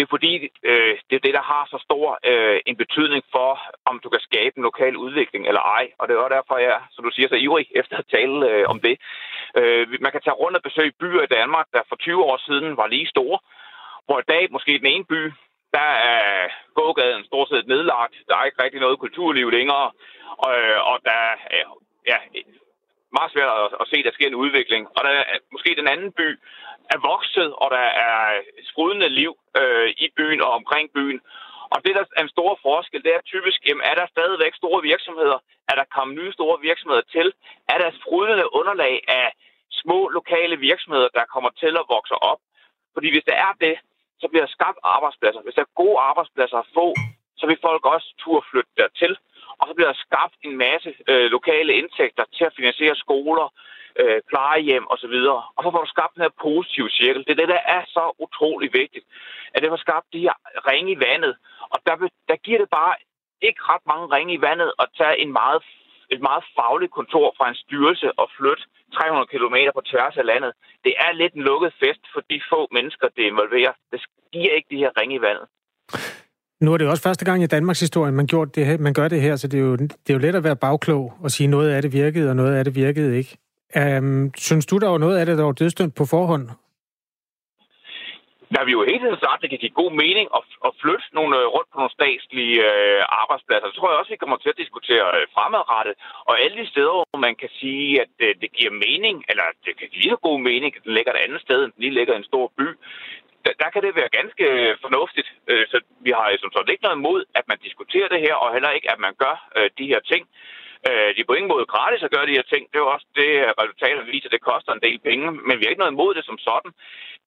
Det er fordi, øh, det er det, der har så stor øh, en betydning for, om du kan skabe en lokal udvikling eller ej. Og det er også derfor, jeg, som du siger, så ivrig efter at tale øh, om det. Øh, man kan tage rundt og besøge byer i Danmark, der for 20 år siden var lige store, hvor i dag måske den ene by, der er gågaden stort set nedlagt. Der er ikke rigtig noget kulturliv længere. Og, og der er ja, meget svært at, at se, at der sker en udvikling. Og der er måske den anden by er vokset, og der er sprudende liv øh, i byen og omkring byen. Og det, der er en stor forskel, det er typisk, jamen, er der stadigvæk store virksomheder? Er der kommet nye store virksomheder til? Er der sprudende underlag af små lokale virksomheder, der kommer til at vokse op? Fordi hvis der er det, så bliver der skabt arbejdspladser. Hvis der er gode arbejdspladser at få, så vil folk også turde flytte dertil. Og så bliver der skabt en masse øh, lokale indtægter til at finansiere skoler, øh, plejehjem osv. Og så får du skabt den her positive cirkel. Det er det, der er så utrolig vigtigt, at det får skabt de her ringe i vandet. Og der, der giver det bare ikke ret mange ringe i vandet at tage en meget, et meget fagligt kontor fra en styrelse og flytte 300 km på tværs af landet. Det er lidt en lukket fest for de få mennesker, det involverer. Det giver ikke de her ringe i vandet. Nu er det jo også første gang i Danmarks historie, man, gjort det her, man gør det her, så det er, jo, det er jo let at være bagklog og sige, noget af det virkede, og noget af det virkede ikke. Um, synes du, der var noget af det, der var dødstømt på forhånd? Der vi jo hele tiden sagt, at det kan give god mening at, at flytte nogle øh, rundt på nogle statslige øh, arbejdspladser. Så tror jeg også, vi kommer til at diskutere øh, fremadrettet. Og alle de steder, hvor man kan sige, at øh, det giver mening, eller det kan give god mening, at den ligger et andet sted, end den lige ligger i en stor by, der, der kan det være ganske øh, fornuftigt. Øh, så vi har som sådan ikke noget imod, at man diskuterer det her, og heller ikke, at man gør øh, de her ting. De er på ingen måde gratis at gøre de her ting. Det er jo også det, resultatet viser, at det koster en del penge, men vi har ikke noget imod det som sådan.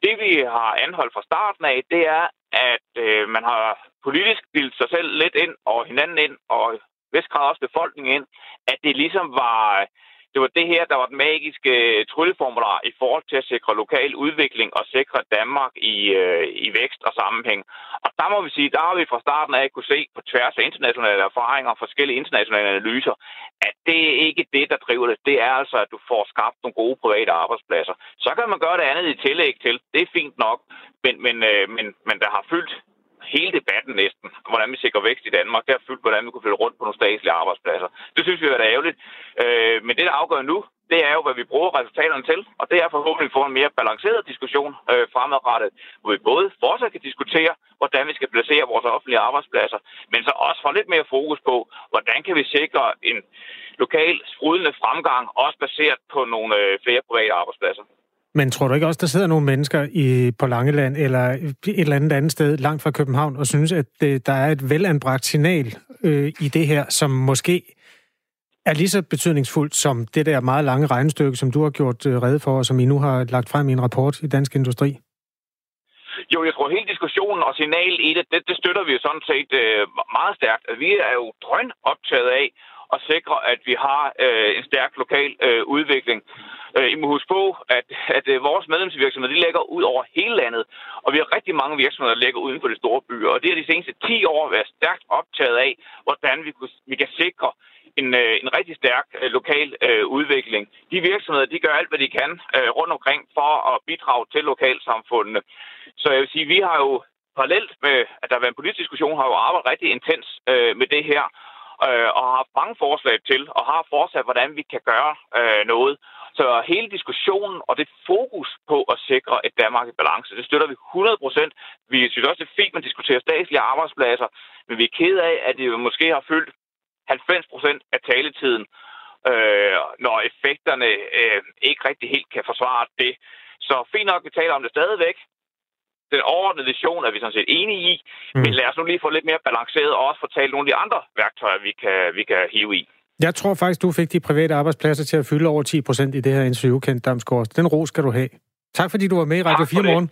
Det, vi har anholdt fra starten af, det er, at øh, man har politisk bildt sig selv lidt ind, og hinanden ind, og vist også befolkningen ind, at det ligesom var det var det her, der var den magiske øh, trylleformular i forhold til at sikre lokal udvikling og sikre Danmark i, øh, i vækst og sammenhæng. Og der må vi sige, der har vi fra starten af kunne se på tværs af internationale erfaringer og forskellige internationale analyser, at det er ikke det, der driver det. Det er altså, at du får skabt nogle gode private arbejdspladser. Så kan man gøre det andet i tillæg til. Det er fint nok, men, men, øh, men, men der har fyldt hele debatten næsten, hvordan vi sikrer vækst i Danmark. Det har fyldt, hvordan vi kunne flytte rundt på nogle statslige arbejdspladser. Det synes vi er ærgerligt. Øh, men det, der afgør nu, det er jo, hvad vi bruger resultaterne til, og det er forhåbentlig for en mere balanceret diskussion øh, fremadrettet, hvor vi både fortsat kan diskutere, hvordan vi skal placere vores offentlige arbejdspladser, men så også få lidt mere fokus på, hvordan kan vi sikre en lokal sprudlende fremgang, også baseret på nogle øh, flere private arbejdspladser. Men tror du ikke også, der sidder nogle mennesker i, på Langeland eller et eller andet andet sted langt fra København og synes, at det, der er et velanbragt signal øh, i det her, som måske er lige så betydningsfuldt som det der meget lange regnestykke, som du har gjort øh, redde for, og som I nu har lagt frem i en rapport i Dansk Industri? Jo, jeg tror, hele diskussionen og signal i det, det, det støtter vi jo sådan set øh, meget stærkt. Vi er jo drøn optaget af at sikre, at vi har øh, en stærk lokal øh, udvikling. Øh, I må huske på, at, at øh, vores medlemsvirksomheder de ligger ud over hele landet, og vi har rigtig mange virksomheder, der ligger uden for de store byer. Og det har de seneste 10 år været stærkt optaget af, hvordan vi, kunne, vi kan sikre en, øh, en rigtig stærk øh, lokal øh, udvikling. De virksomheder, de gør alt, hvad de kan øh, rundt omkring for at bidrage til lokalsamfundene. Så jeg vil sige, vi har jo parallelt med, at der har været en politisk diskussion, har jo arbejdet rigtig intens øh, med det her, øh, og har haft mange forslag til, og har fortsat, hvordan vi kan gøre øh, noget. Så hele diskussionen og det fokus på at sikre et Danmark i balance, det støtter vi 100 procent. Vi synes også, det er fint, man diskuterer statslige arbejdspladser, men vi er ked af, at det måske har fyldt 90 procent af taletiden, øh, når effekterne øh, ikke rigtig helt kan forsvare det. Så fint nok, vi taler om det stadigvæk, den overordnede vision er vi sådan set enige i, mm. men lad os nu lige få lidt mere balanceret og også fortælle nogle af de andre værktøjer, vi kan, vi kan hive i. Jeg tror faktisk, du fik de private arbejdspladser til at fylde over 10 procent i det her interview, Kent Damsgaard. Den ro skal du have. Tak fordi du var med i Radio 4 morgen.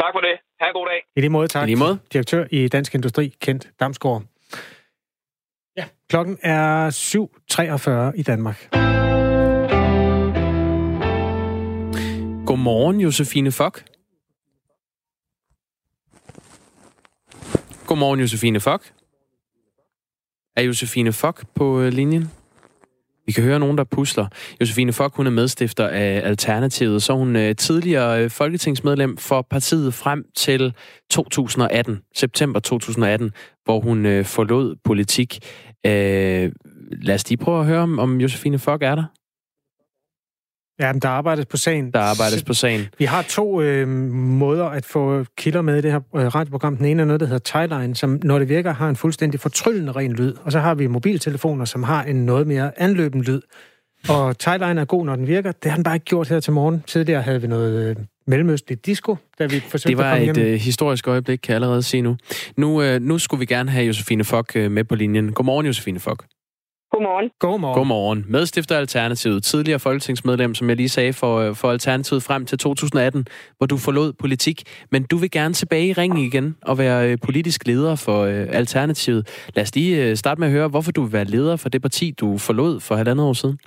Tak for det. Ha' en god dag. I lige måde, tak. I lige måde. Direktør i Dansk Industri, Kent Damsgaard. Ja. Klokken er 7.43 i Danmark. Godmorgen, Josefine Fock. Godmorgen, Josefine Fock. Er Josefine Fock på øh, linjen? Vi kan høre nogen, der pusler. Josefine Fock, hun er medstifter af Alternativet, så hun er tidligere øh, folketingsmedlem for partiet frem til 2018, september 2018, hvor hun forlod politik. lad os lige prøve at høre, om Josefine Fock er der. Ja, men der arbejdes på sagen. Der arbejdes på sagen. Vi har to øh, måder at få kilder med i det her øh, radioprogram. Den ene er noget, der hedder Tideline, som når det virker, har en fuldstændig fortryllende ren lyd. Og så har vi mobiltelefoner, som har en noget mere anløbende lyd. Og Tideline er god, når den virker. Det har den bare ikke gjort her til morgen. Tidligere havde vi noget øh, mellemøstligt disco, da vi forsøgte Det var at et øh, historisk øjeblik, kan jeg allerede sige nu. Nu, øh, nu skulle vi gerne have Josefine Fock øh, med på linjen. Godmorgen, Josefine Fock. Godmorgen. Godmorgen. Godmorgen. Medstifter Alternativet, tidligere folketingsmedlem, som jeg lige sagde, for, for Alternativet frem til 2018, hvor du forlod politik. Men du vil gerne tilbage i ringen igen og være øh, politisk leder for øh, Alternativet. Lad os lige øh, starte med at høre, hvorfor du vil være leder for det parti, du forlod for halvandet år siden.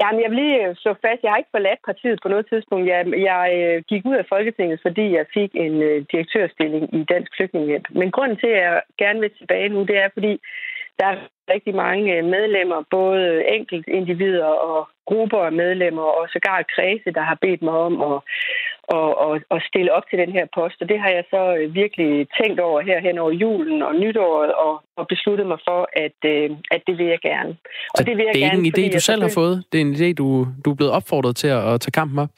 Jamen, jeg vil lige øh, slå fast, jeg har ikke forladt partiet på noget tidspunkt. Jeg, jeg øh, gik ud af Folketinget, fordi jeg fik en øh, direktørstilling i Dansk Flygtningehjælp. Men grunden til, at jeg gerne vil tilbage nu, det er, fordi der er rigtig mange medlemmer, både enkelt individer og grupper af medlemmer, og sågar kredse, der har bedt mig om at, at, at, at stille op til den her post. Og det har jeg så virkelig tænkt over her hen over julen og nytåret, og, og besluttet mig for, at, at det vil jeg gerne. Og så det, vil jeg det er gerne, ikke en idé, du selv har fået? Det er en idé, du, du er blevet opfordret til at, at tage kampen op?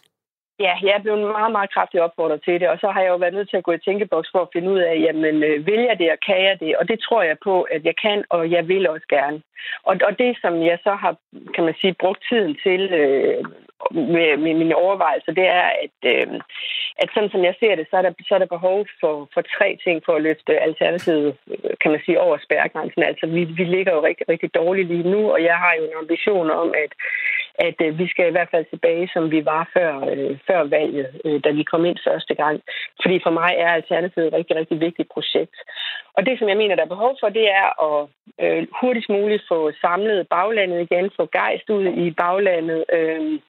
Ja, jeg er blevet meget, meget kraftigt opfordret til det, og så har jeg jo været nødt til at gå i tænkeboks for at finde ud af, jamen, øh, vil jeg det, og kan jeg det? Og det tror jeg på, at jeg kan, og jeg vil også gerne. Og, og det, som jeg så har, kan man sige, brugt tiden til øh, med, med mine overvejelser, det er, at, øh, at sådan som jeg ser det, så er der, så er der behov for, for tre ting for at løfte alternativet, øh, kan man sige, over spærregrænsen. Altså, vi, vi ligger jo rigtig, rigtig dårligt lige nu, og jeg har jo en ambition om, at, at øh, vi skal i hvert fald tilbage, som vi var før, øh, før valget, øh, da vi kom ind første gang. Fordi for mig er Alternativet et rigtig, rigtig vigtigt projekt. Og det, som jeg mener, der er behov for, det er at øh, hurtigst muligt få samlet baglandet igen, få gejst ud i baglandet, øh,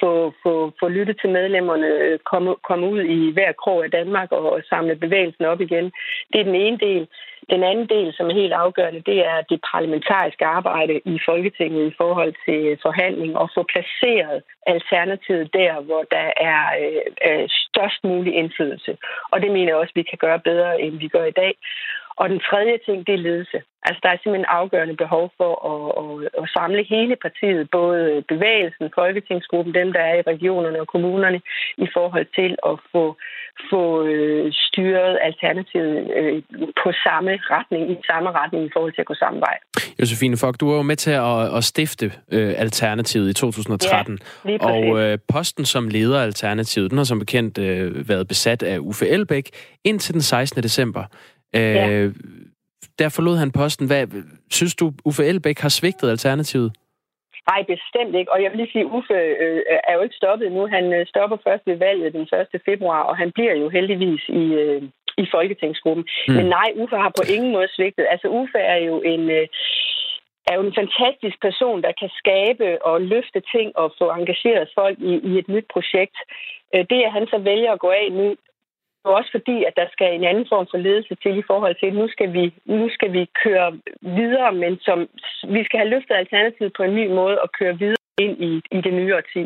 få, få, få lyttet til medlemmerne, øh, komme, komme ud i hver krog af Danmark og, og samle bevægelsen op igen. Det er den ene del. Den anden del, som er helt afgørende, det er det parlamentariske arbejde i Folketinget i forhold til forhandling og få placeret alternativet der, hvor der er øh, øh størst mulig indflydelse. Og det mener jeg også, at vi kan gøre bedre, end vi gør i dag. Og den tredje ting, det er ledelse. Altså, der er simpelthen afgørende behov for at, at, at samle hele partiet, både bevægelsen, folketingsgruppen, dem, der er i regionerne og kommunerne, i forhold til at få, få øh, styret alternativet øh, på samme retning, i samme retning i forhold til at gå samme vej. Josefine Fock, du var jo med til at, at stifte øh, Alternativet i 2013, ja, og øh, posten som leder af Alternativet, den har som bekendt øh, været besat af Uffe Elbæk indtil den 16. december. Ja. Øh, der forlod han posten. Hvad, synes du, Uffe Elbæk har svigtet Alternativet? Nej, bestemt ikke. Og jeg vil lige sige, Uffe øh, er jo ikke stoppet nu. Han øh, stopper først ved valget den 1. februar, og han bliver jo heldigvis i, øh, i Folketingsgruppen. Mm. Men nej, Uffe har på ingen måde svigtet. Altså, Uffe er jo en... Øh, er jo en fantastisk person, der kan skabe og løfte ting og få engageret folk i, i et nyt projekt. Øh, det, at han så vælger at gå af nu, også fordi, at der skal en anden form for ledelse til i forhold til, at nu skal vi, nu skal vi køre videre, men som, vi skal have løftet alternativet på en ny måde og køre videre ind i, i det nye årti.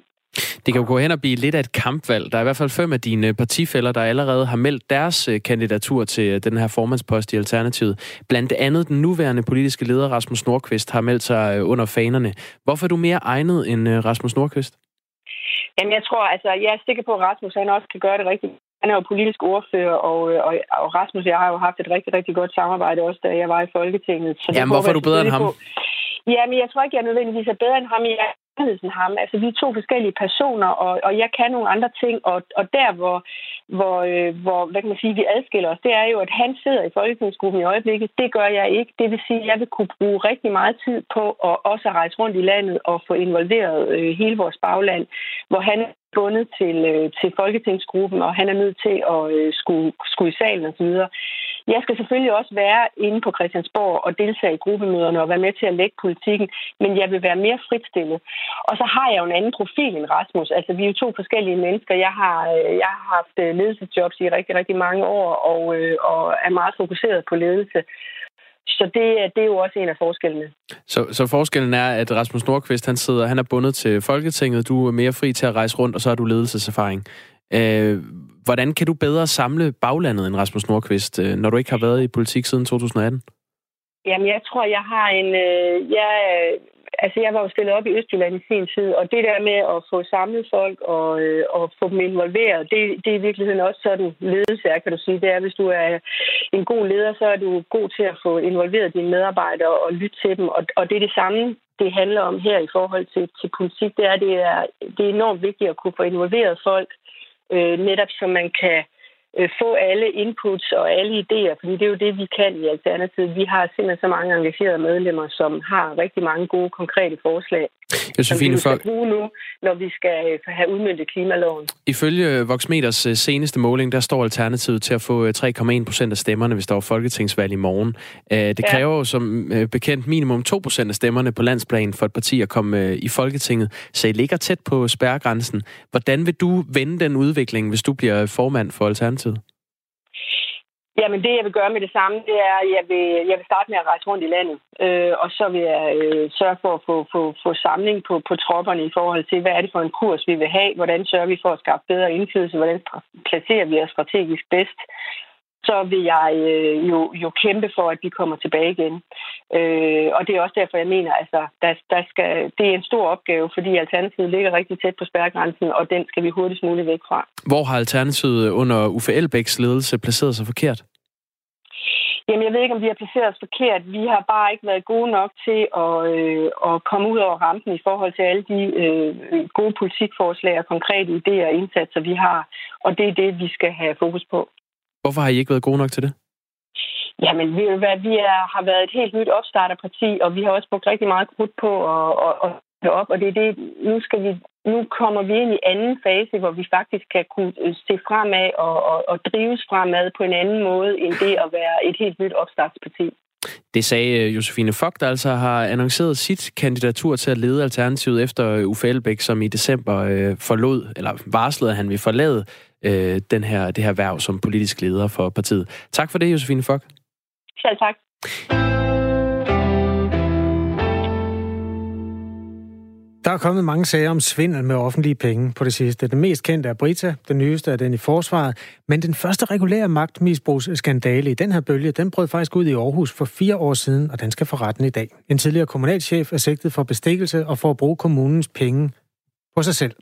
Det kan jo gå hen og blive lidt af et kampvalg. Der er i hvert fald fem af dine partifælder, der allerede har meldt deres øh, kandidatur til øh, den her formandspost i Alternativet. Blandt andet den nuværende politiske leder, Rasmus Nordqvist, har meldt sig øh, under fanerne. Hvorfor er du mere egnet end Rasmus Nordqvist? Jamen, jeg tror, altså, jeg er sikker på, at Rasmus han også kan gøre det rigtig han er jo politisk ordfører, og, og, og Rasmus og jeg har jo haft et rigtig, rigtig godt samarbejde også, da jeg var i Folketinget. Så Jamen, hvorfor er du bedre end ham? Ja, men jeg tror ikke, jeg er nødvendigvis er bedre end ham. Jeg anderledes end ham. Altså, vi er to forskellige personer, og, og jeg kan nogle andre ting, og, og der, hvor, hvor, øh, hvor hvad kan man sige, vi adskiller os, det er jo, at han sidder i Folketingsgruppen i øjeblikket. Det gør jeg ikke. Det vil sige, at jeg vil kunne bruge rigtig meget tid på at også rejse rundt i landet og få involveret øh, hele vores bagland, hvor han er bundet til, øh, til Folketingsgruppen, og han er nødt til at øh, skulle, skulle i salen osv. Jeg skal selvfølgelig også være inde på Christiansborg og deltage i gruppemøderne og være med til at lægge politikken, men jeg vil være mere fritstillet. Og så har jeg jo en anden profil end Rasmus. Altså, vi er jo to forskellige mennesker. Jeg har, øh, jeg har haft øh, ledelsesjobs i rigtig, rigtig mange år og, øh, og er meget fokuseret på ledelse. Så det, det er jo også en af forskellene. Så, så forskellen er, at Rasmus Nordqvist, han sidder, han er bundet til Folketinget, du er mere fri til at rejse rundt, og så har du ledelseserfaring. Øh, hvordan kan du bedre samle baglandet end Rasmus Nordqvist, øh, når du ikke har været i politik siden 2018? Jamen, jeg tror, jeg har en... Øh, jeg altså jeg var jo stillet op i Østjylland i sin tid, og det der med at få samlet folk og, øh, og få dem involveret, det, det er i virkeligheden også sådan ledelse er, kan du sige. Det er, hvis du er en god leder, så er du god til at få involveret dine medarbejdere og lytte til dem, og, og det er det samme, det handler om her i forhold til, til politik. Det er, det er, det er enormt vigtigt at kunne få involveret folk, øh, netop så man kan øh, få alle inputs og alle idéer, fordi det er jo det, vi kan i Alternativet. Vi har simpelthen så mange engagerede medlemmer, som har rigtig mange gode, konkrete forslag. Josefine som vi skal bruge nu, når vi skal øh, have udmyndtet klimaloven. Ifølge Voxmeters øh, seneste måling, der står Alternativet til at få 3,1 øh, procent af stemmerne, hvis der er folketingsvalg i morgen. Det kræver ja. jo som bekendt minimum 2 procent af stemmerne på landsplan for et parti at komme i Folketinget, så I ligger tæt på spærregrænsen. Hvordan vil du vende den udvikling, hvis du bliver formand for Alternativet? Jamen det, jeg vil gøre med det samme, det er, at jeg vil, jeg vil starte med at rejse rundt i landet. Øh, og så vil jeg øh, sørge for at få, få, få samling på, på tropperne i forhold til, hvad er det for en kurs, vi vil have? Hvordan sørger vi for at skabe bedre indflydelse? Hvordan placerer vi os strategisk bedst? så vil jeg øh, jo, jo kæmpe for, at de kommer tilbage igen. Øh, og det er også derfor, jeg mener, altså, der, der skal, det er en stor opgave, fordi Alternativet ligger rigtig tæt på spærregrænsen, og den skal vi hurtigst muligt væk fra. Hvor har Alternativet under Uffe Elbæks ledelse placeret sig forkert? Jamen, jeg ved ikke, om vi har placeret os forkert. Vi har bare ikke været gode nok til at, øh, at komme ud over rampen i forhold til alle de øh, gode politikforslag og konkrete idéer og indsatser, vi har. Og det er det, vi skal have fokus på. Hvorfor har I ikke været gode nok til det? Jamen, vi, vi er, har været et helt nyt opstarterparti, og vi har også brugt rigtig meget krudt på at, at, at op, og det er det, nu skal vi nu kommer vi ind i anden fase, hvor vi faktisk kan kunne øh, se fremad og, og, og drives fremad på en anden måde, end det at være et helt nyt opstartsparti. Det sagde øh, Josefine Fogt, der altså har annonceret sit kandidatur til at lede Alternativet efter Uffe Elbæk, som i december øh, forlod, eller varslede, at han vil forlade øh, den her, det her værv som politisk leder for partiet. Tak for det, Josefine Fogt. Selv tak. Der er kommet mange sager om svindel med offentlige penge på det sidste. Den mest kendte er Brita, den nyeste er den i forsvaret. Men den første regulære magtmisbrugsskandale i den her bølge, den brød faktisk ud i Aarhus for fire år siden, og den skal for retten i dag. En tidligere kommunalchef er sigtet for bestikkelse og for at bruge kommunens penge på sig selv.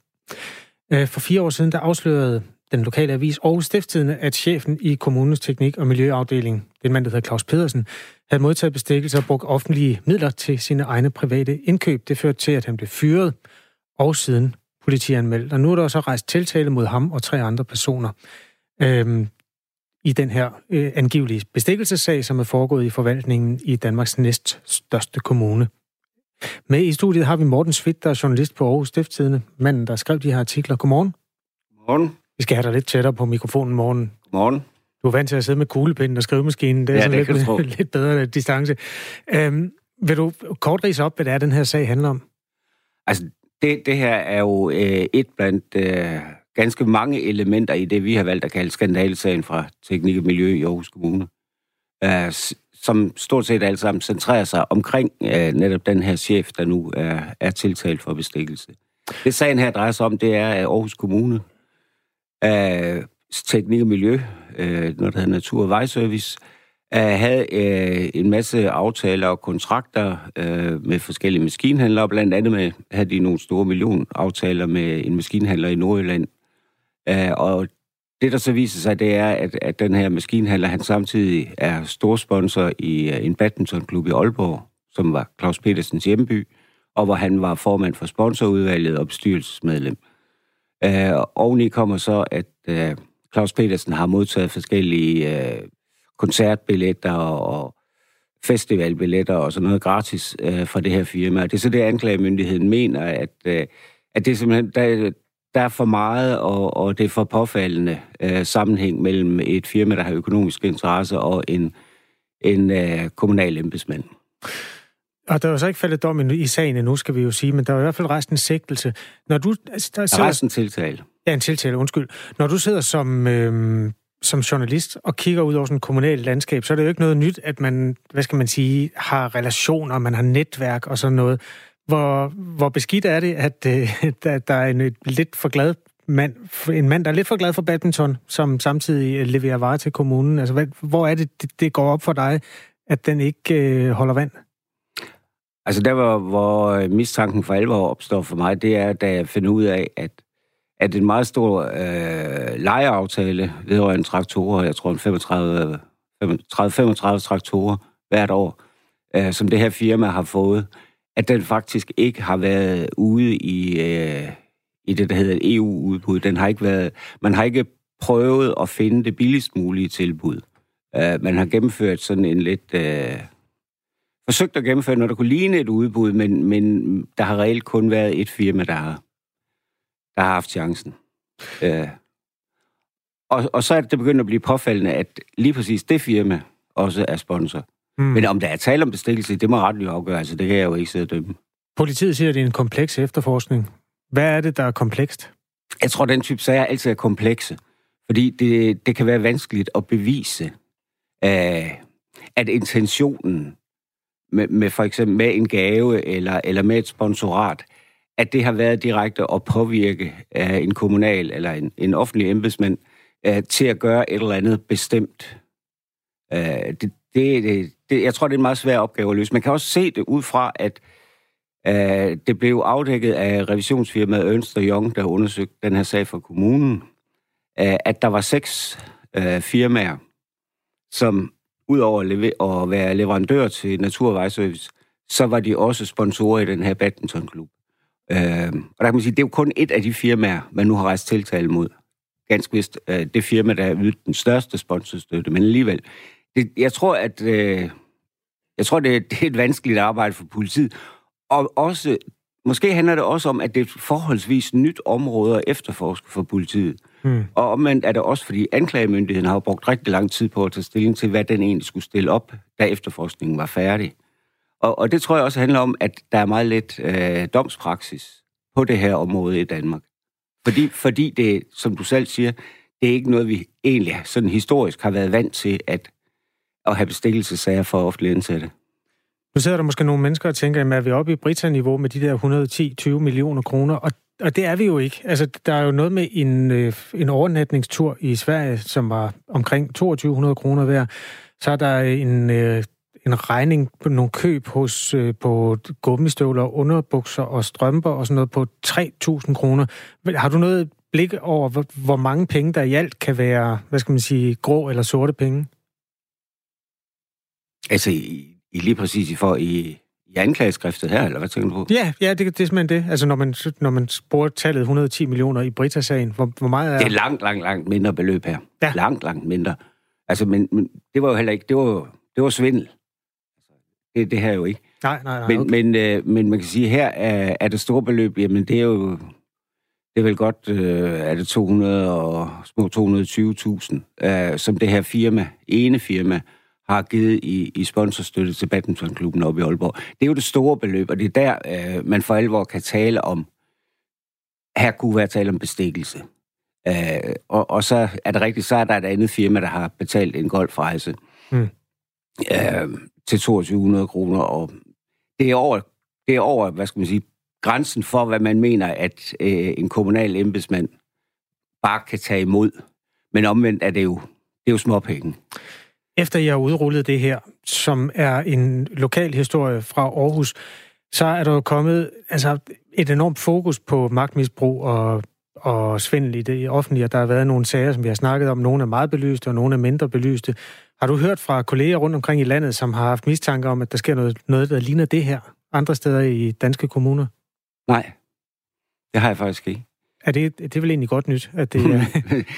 Øh, for fire år siden, der afslørede den lokale avis Aarhus Stiftstidende, at chefen i kommunens teknik- og miljøafdeling, den mand, der hedder Claus Pedersen, havde modtaget bestikkelse og brugt offentlige midler til sine egne private indkøb. Det førte til, at han blev fyret og siden politianmeldt. Og nu er der også rejst tiltale mod ham og tre andre personer øhm, i den her øh, angivelige bestikkelsessag, som er foregået i forvaltningen i Danmarks næst største kommune. Med i studiet har vi Morten Svigt, der er journalist på Aarhus Stiftstidende, manden, der skrev de her artikler. Godmorgen. Godmorgen. Vi skal have dig lidt tættere på mikrofonen, morgen. Godmorgen. Du er vant til at sidde med kuglepinden og skrivemaskinen. Det er ja, sådan det lidt, lidt bedre distance. Øhm, vil du kort rise op, hvad det er, den her sag handler om? Altså, det, det her er jo øh, et blandt øh, ganske mange elementer i det, vi har valgt at kalde skandalsagen fra Teknik og Miljø i Aarhus Kommune. Øh, som stort set alle sammen centrerer sig omkring øh, netop den her chef, der nu er, er tiltalt for bestikkelse. Det sagen her drejer sig om, det er, at Aarhus Kommune af teknik og miljø, øh, når der hedder Natur- og Vejservice, øh, havde øh, en masse aftaler og kontrakter øh, med forskellige maskinhandlere, blandt andet med, havde de nogle store millionaftaler med en maskinhandler i Nordjylland. Øh, og det, der så viser sig, det er, at, at den her maskinhandler, han samtidig er storsponsor i uh, en badmintonklub i Aalborg, som var Claus Petersens hjemby, og hvor han var formand for sponsorudvalget og bestyrelsesmedlem. Øh, oveni kommer så, at øh, Claus Petersen har modtaget forskellige øh, koncertbilletter og festivalbilletter og sådan noget gratis øh, fra det her firma. Det er så det, anklagemyndigheden mener, at, øh, at det er simpelthen, der, der er for meget, og, og det er for påfaldende øh, sammenhæng mellem et firma, der har økonomisk interesse, og en, en øh, kommunal embedsmand. Og der er jo så ikke faldet dom i sagen endnu, skal vi jo sige, men der er i hvert fald rejst en sigtelse. Når du, altså, der, der er rejst en tiltale. Ja, en tiltale, undskyld. Når du sidder som, øh, som journalist og kigger ud over sådan et kommunalt landskab, så er det jo ikke noget nyt, at man, hvad skal man sige, har relationer, man har netværk og sådan noget. Hvor, hvor beskidt er det, at øh, der, der er en et lidt for glad mand, en mand, der er lidt for glad for badminton, som samtidig leverer varer til kommunen? Altså, hvad, hvor er det, det, det går op for dig, at den ikke øh, holder vand? Altså der, hvor, hvor øh, mistanken for alvor opstår for mig, det er, da jeg finder ud af, at, at en meget stor øh, lejeaftale vedrørende traktorer, jeg tror en 35, 35 traktorer hvert år, øh, som det her firma har fået, at den faktisk ikke har været ude i, øh, i det, der hedder et EU-udbud. Den har ikke været, man har ikke prøvet at finde det billigst mulige tilbud. Øh, man har gennemført sådan en lidt... Øh, forsøgt at gennemføre noget, der kunne ligne et udbud, men, men der har reelt kun været et firma, der har, der har haft chancen. Øh, og, og så er det begyndt at blive påfaldende, at lige præcis det firma også er sponsor. Mm. Men om der er tale om bestikkelse, det må ret jo afgøre. Altså, det kan jeg jo ikke sidde og dømme. Politiet siger, at det er en kompleks efterforskning. Hvad er det, der er komplekst? Jeg tror, den type sager altid er komplekse. Fordi det, det kan være vanskeligt at bevise, øh, at intentionen med, med for eksempel med en gave eller, eller med et sponsorat, at det har været direkte at påvirke uh, en kommunal eller en, en offentlig embedsmand uh, til at gøre et eller andet bestemt. Uh, det, det, det, det, jeg tror, det er en meget svær opgave at løse. Man kan også se det ud fra, at uh, det blev afdækket af revisionsfirmaet Ernst Young, der undersøgte den her sag for kommunen, uh, at der var seks uh, firmaer, som udover at være leverandør til Naturvejservice, så var de også sponsorer i den her badmintonklub. Øh, og der kan man sige, det er jo kun et af de firmaer, man nu har rejst tiltale mod. Ganske vist øh, det firma, der har ydet den største sponsorstøtte, men alligevel. Det, jeg tror, at øh, jeg tror, det, det er et vanskeligt arbejde for politiet. Og også, måske handler det også om, at det er et forholdsvis nyt område at efterforske for politiet. Mm. Og omvendt er det også, fordi anklagemyndigheden har brugt rigtig lang tid på at tage stilling til, hvad den egentlig skulle stille op, da efterforskningen var færdig. Og, og det tror jeg også handler om, at der er meget lidt øh, domspraksis på det her område i Danmark. Fordi, fordi det, som du selv siger, det er ikke noget, vi egentlig sådan historisk har været vant til at, at have bestikkelsesager for offentlige indsatte. Nu sidder der måske nogle mennesker og tænker, at vi er oppe i Brita-niveau med de der 110-20 millioner kroner, og og det er vi jo ikke. Altså, der er jo noget med en, øh, en overnatningstur i Sverige, som var omkring 2200 kroner værd. Så er der en, øh, en regning på nogle køb hos, øh, på gummistøvler, underbukser og strømper og sådan noget på 3000 kroner. Har du noget blik over, hvor, hvor mange penge der i alt kan være, hvad skal man sige, grå eller sorte penge? Altså, i, i lige præcis i, for, i, i anklageskriftet her, eller hvad tænker du på? Ja, ja det, det er simpelthen det. Altså, når man, når man spurgte tallet 110 millioner i Brita-sagen, hvor, hvor meget er... Det er langt, langt, langt mindre beløb her. Ja. Langt, langt mindre. Altså, men, men det var jo heller ikke... Det var, det var svindel. Det, det her jo ikke. Nej, nej, nej. Men, okay. men, øh, men man kan sige, her er, er det store beløb, jamen det er jo... Det er vel godt, øh, er det 200 og små 220.000, øh, som det her firma, ene firma, har givet i, i sponsorstøtte til badmintonklubben oppe i Aalborg. Det er jo det store beløb, og det er der, øh, man for alvor kan tale om, her kunne være tale om bestikkelse. Øh, og, og så er det rigtigt, så er der et andet firma, der har betalt en golfrejse mm. øh, til 2200 kroner, og det er over, det er over, hvad skal man sige, grænsen for, hvad man mener, at øh, en kommunal embedsmand bare kan tage imod. Men omvendt er det jo, det er jo småpenge. Efter jeg har udrullet det her, som er en lokal historie fra Aarhus, så er der jo kommet altså, et enormt fokus på magtmisbrug og, og svindel i det offentlige. Der har været nogle sager, som vi har snakket om. Nogle er meget belyste, og nogle er mindre belyste. Har du hørt fra kolleger rundt omkring i landet, som har haft mistanke om, at der sker noget, noget der ligner det her andre steder i danske kommuner? Nej, det har jeg faktisk ikke. Er det, det er vel egentlig godt nyt? At det, er...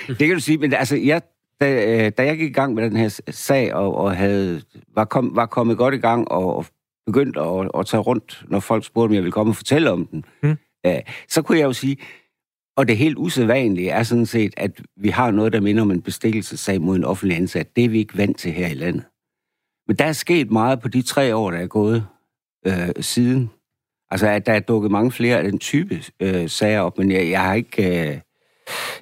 det kan du sige, men altså, jeg da, øh, da jeg gik i gang med den her sag, og, og havde, var, kom, var kommet godt i gang, og, og begyndt at, at tage rundt, når folk spurgte, om jeg ville komme og fortælle om den, mm. øh, så kunne jeg jo sige, og det helt usædvanlige er sådan set, at vi har noget, der minder om en bestikkelsessag mod en offentlig ansat. Det er vi ikke vant til her i landet. Men der er sket meget på de tre år, der er gået øh, siden. Altså, at der er dukket mange flere af den type øh, sager op, men jeg, jeg har ikke... Øh,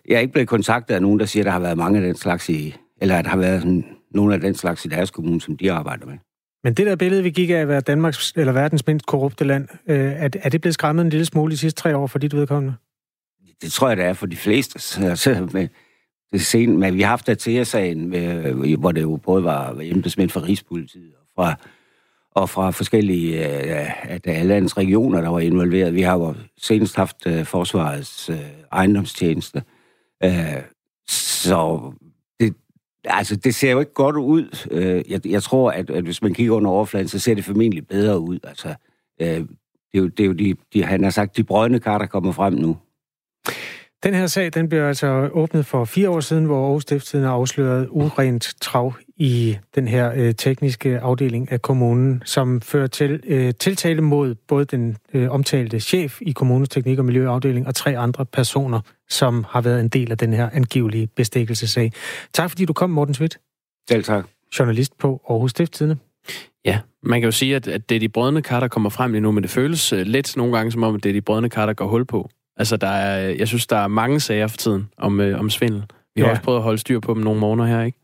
jeg er ikke blevet kontaktet af nogen, der siger, at der har været mange af den slags i, eller at der har været sådan, nogle af den slags i deres kommune, som de arbejder med. Men det der billede, vi gik af at være Danmarks eller verdens mindst korrupte land, øh, er, er det blevet skræmmet en lille smule de sidste tre år for dit vedkommende? Det tror jeg, det er for de fleste. Altså, med, det sen, men vi har haft Atea-sagen, hvor det jo både var embedsmænd fra Rigspolitiet og fra, og fra forskellige øh, af landets regioner, der var involveret. Vi har jo senest haft øh, forsvarets øh, ejendomstjeneste. Øh, så det, altså, det ser jo ikke godt ud. Øh, jeg, jeg tror, at, at hvis man kigger under overfladen, så ser det formentlig bedre ud. Altså, øh, det, er jo, det er jo de, de, han har sagt, de brødne kar, der kommer frem nu. Den her sag, den blev altså åbnet for fire år siden, hvor Aarhus Stiftstiden afslørede urent trav i den her øh, tekniske afdeling af kommunen, som fører til øh, tiltale mod både den øh, omtalte chef i kommunens teknik- og miljøafdeling og tre andre personer, som har været en del af den her angivelige bestikkelsesag. Tak fordi du kom, Morten Schmidt. Selv tak. Journalist på Aarhus Stiftstidende. Ja, man kan jo sige, at, at det er de brødne kar, der kommer frem lige nu, men det føles uh, lidt nogle gange som om, at det er de brødne kar, der går hul på. Altså, der er, jeg synes, der er mange sager for tiden om, uh, om svindel. Vi har Ja. også prøvet at holde styr på dem nogle måneder her, ikke?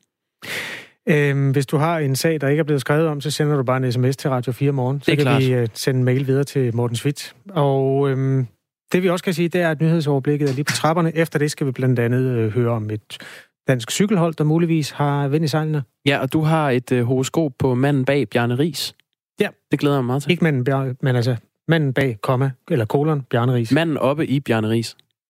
Øhm, hvis du har en sag, der ikke er blevet skrevet om, så sender du bare en sms til Radio 4 morgen. Så Det er kan klart. vi øh, sende en mail videre til Morten Schmidt. Og øhm, det vi også kan sige, det er, at nyhedsoverblikket er lige på trapperne. Efter det skal vi blandt andet øh, høre om et dansk cykelhold, der muligvis har vind i sejlene. Ja, og du har et uh, horoskop på manden bag Bjarne Ries. Ja. Det glæder jeg mig meget til. Ikke manden, men altså manden bag, komma, eller kolon, Bjarne Ries. Manden oppe i Bjarne Ries.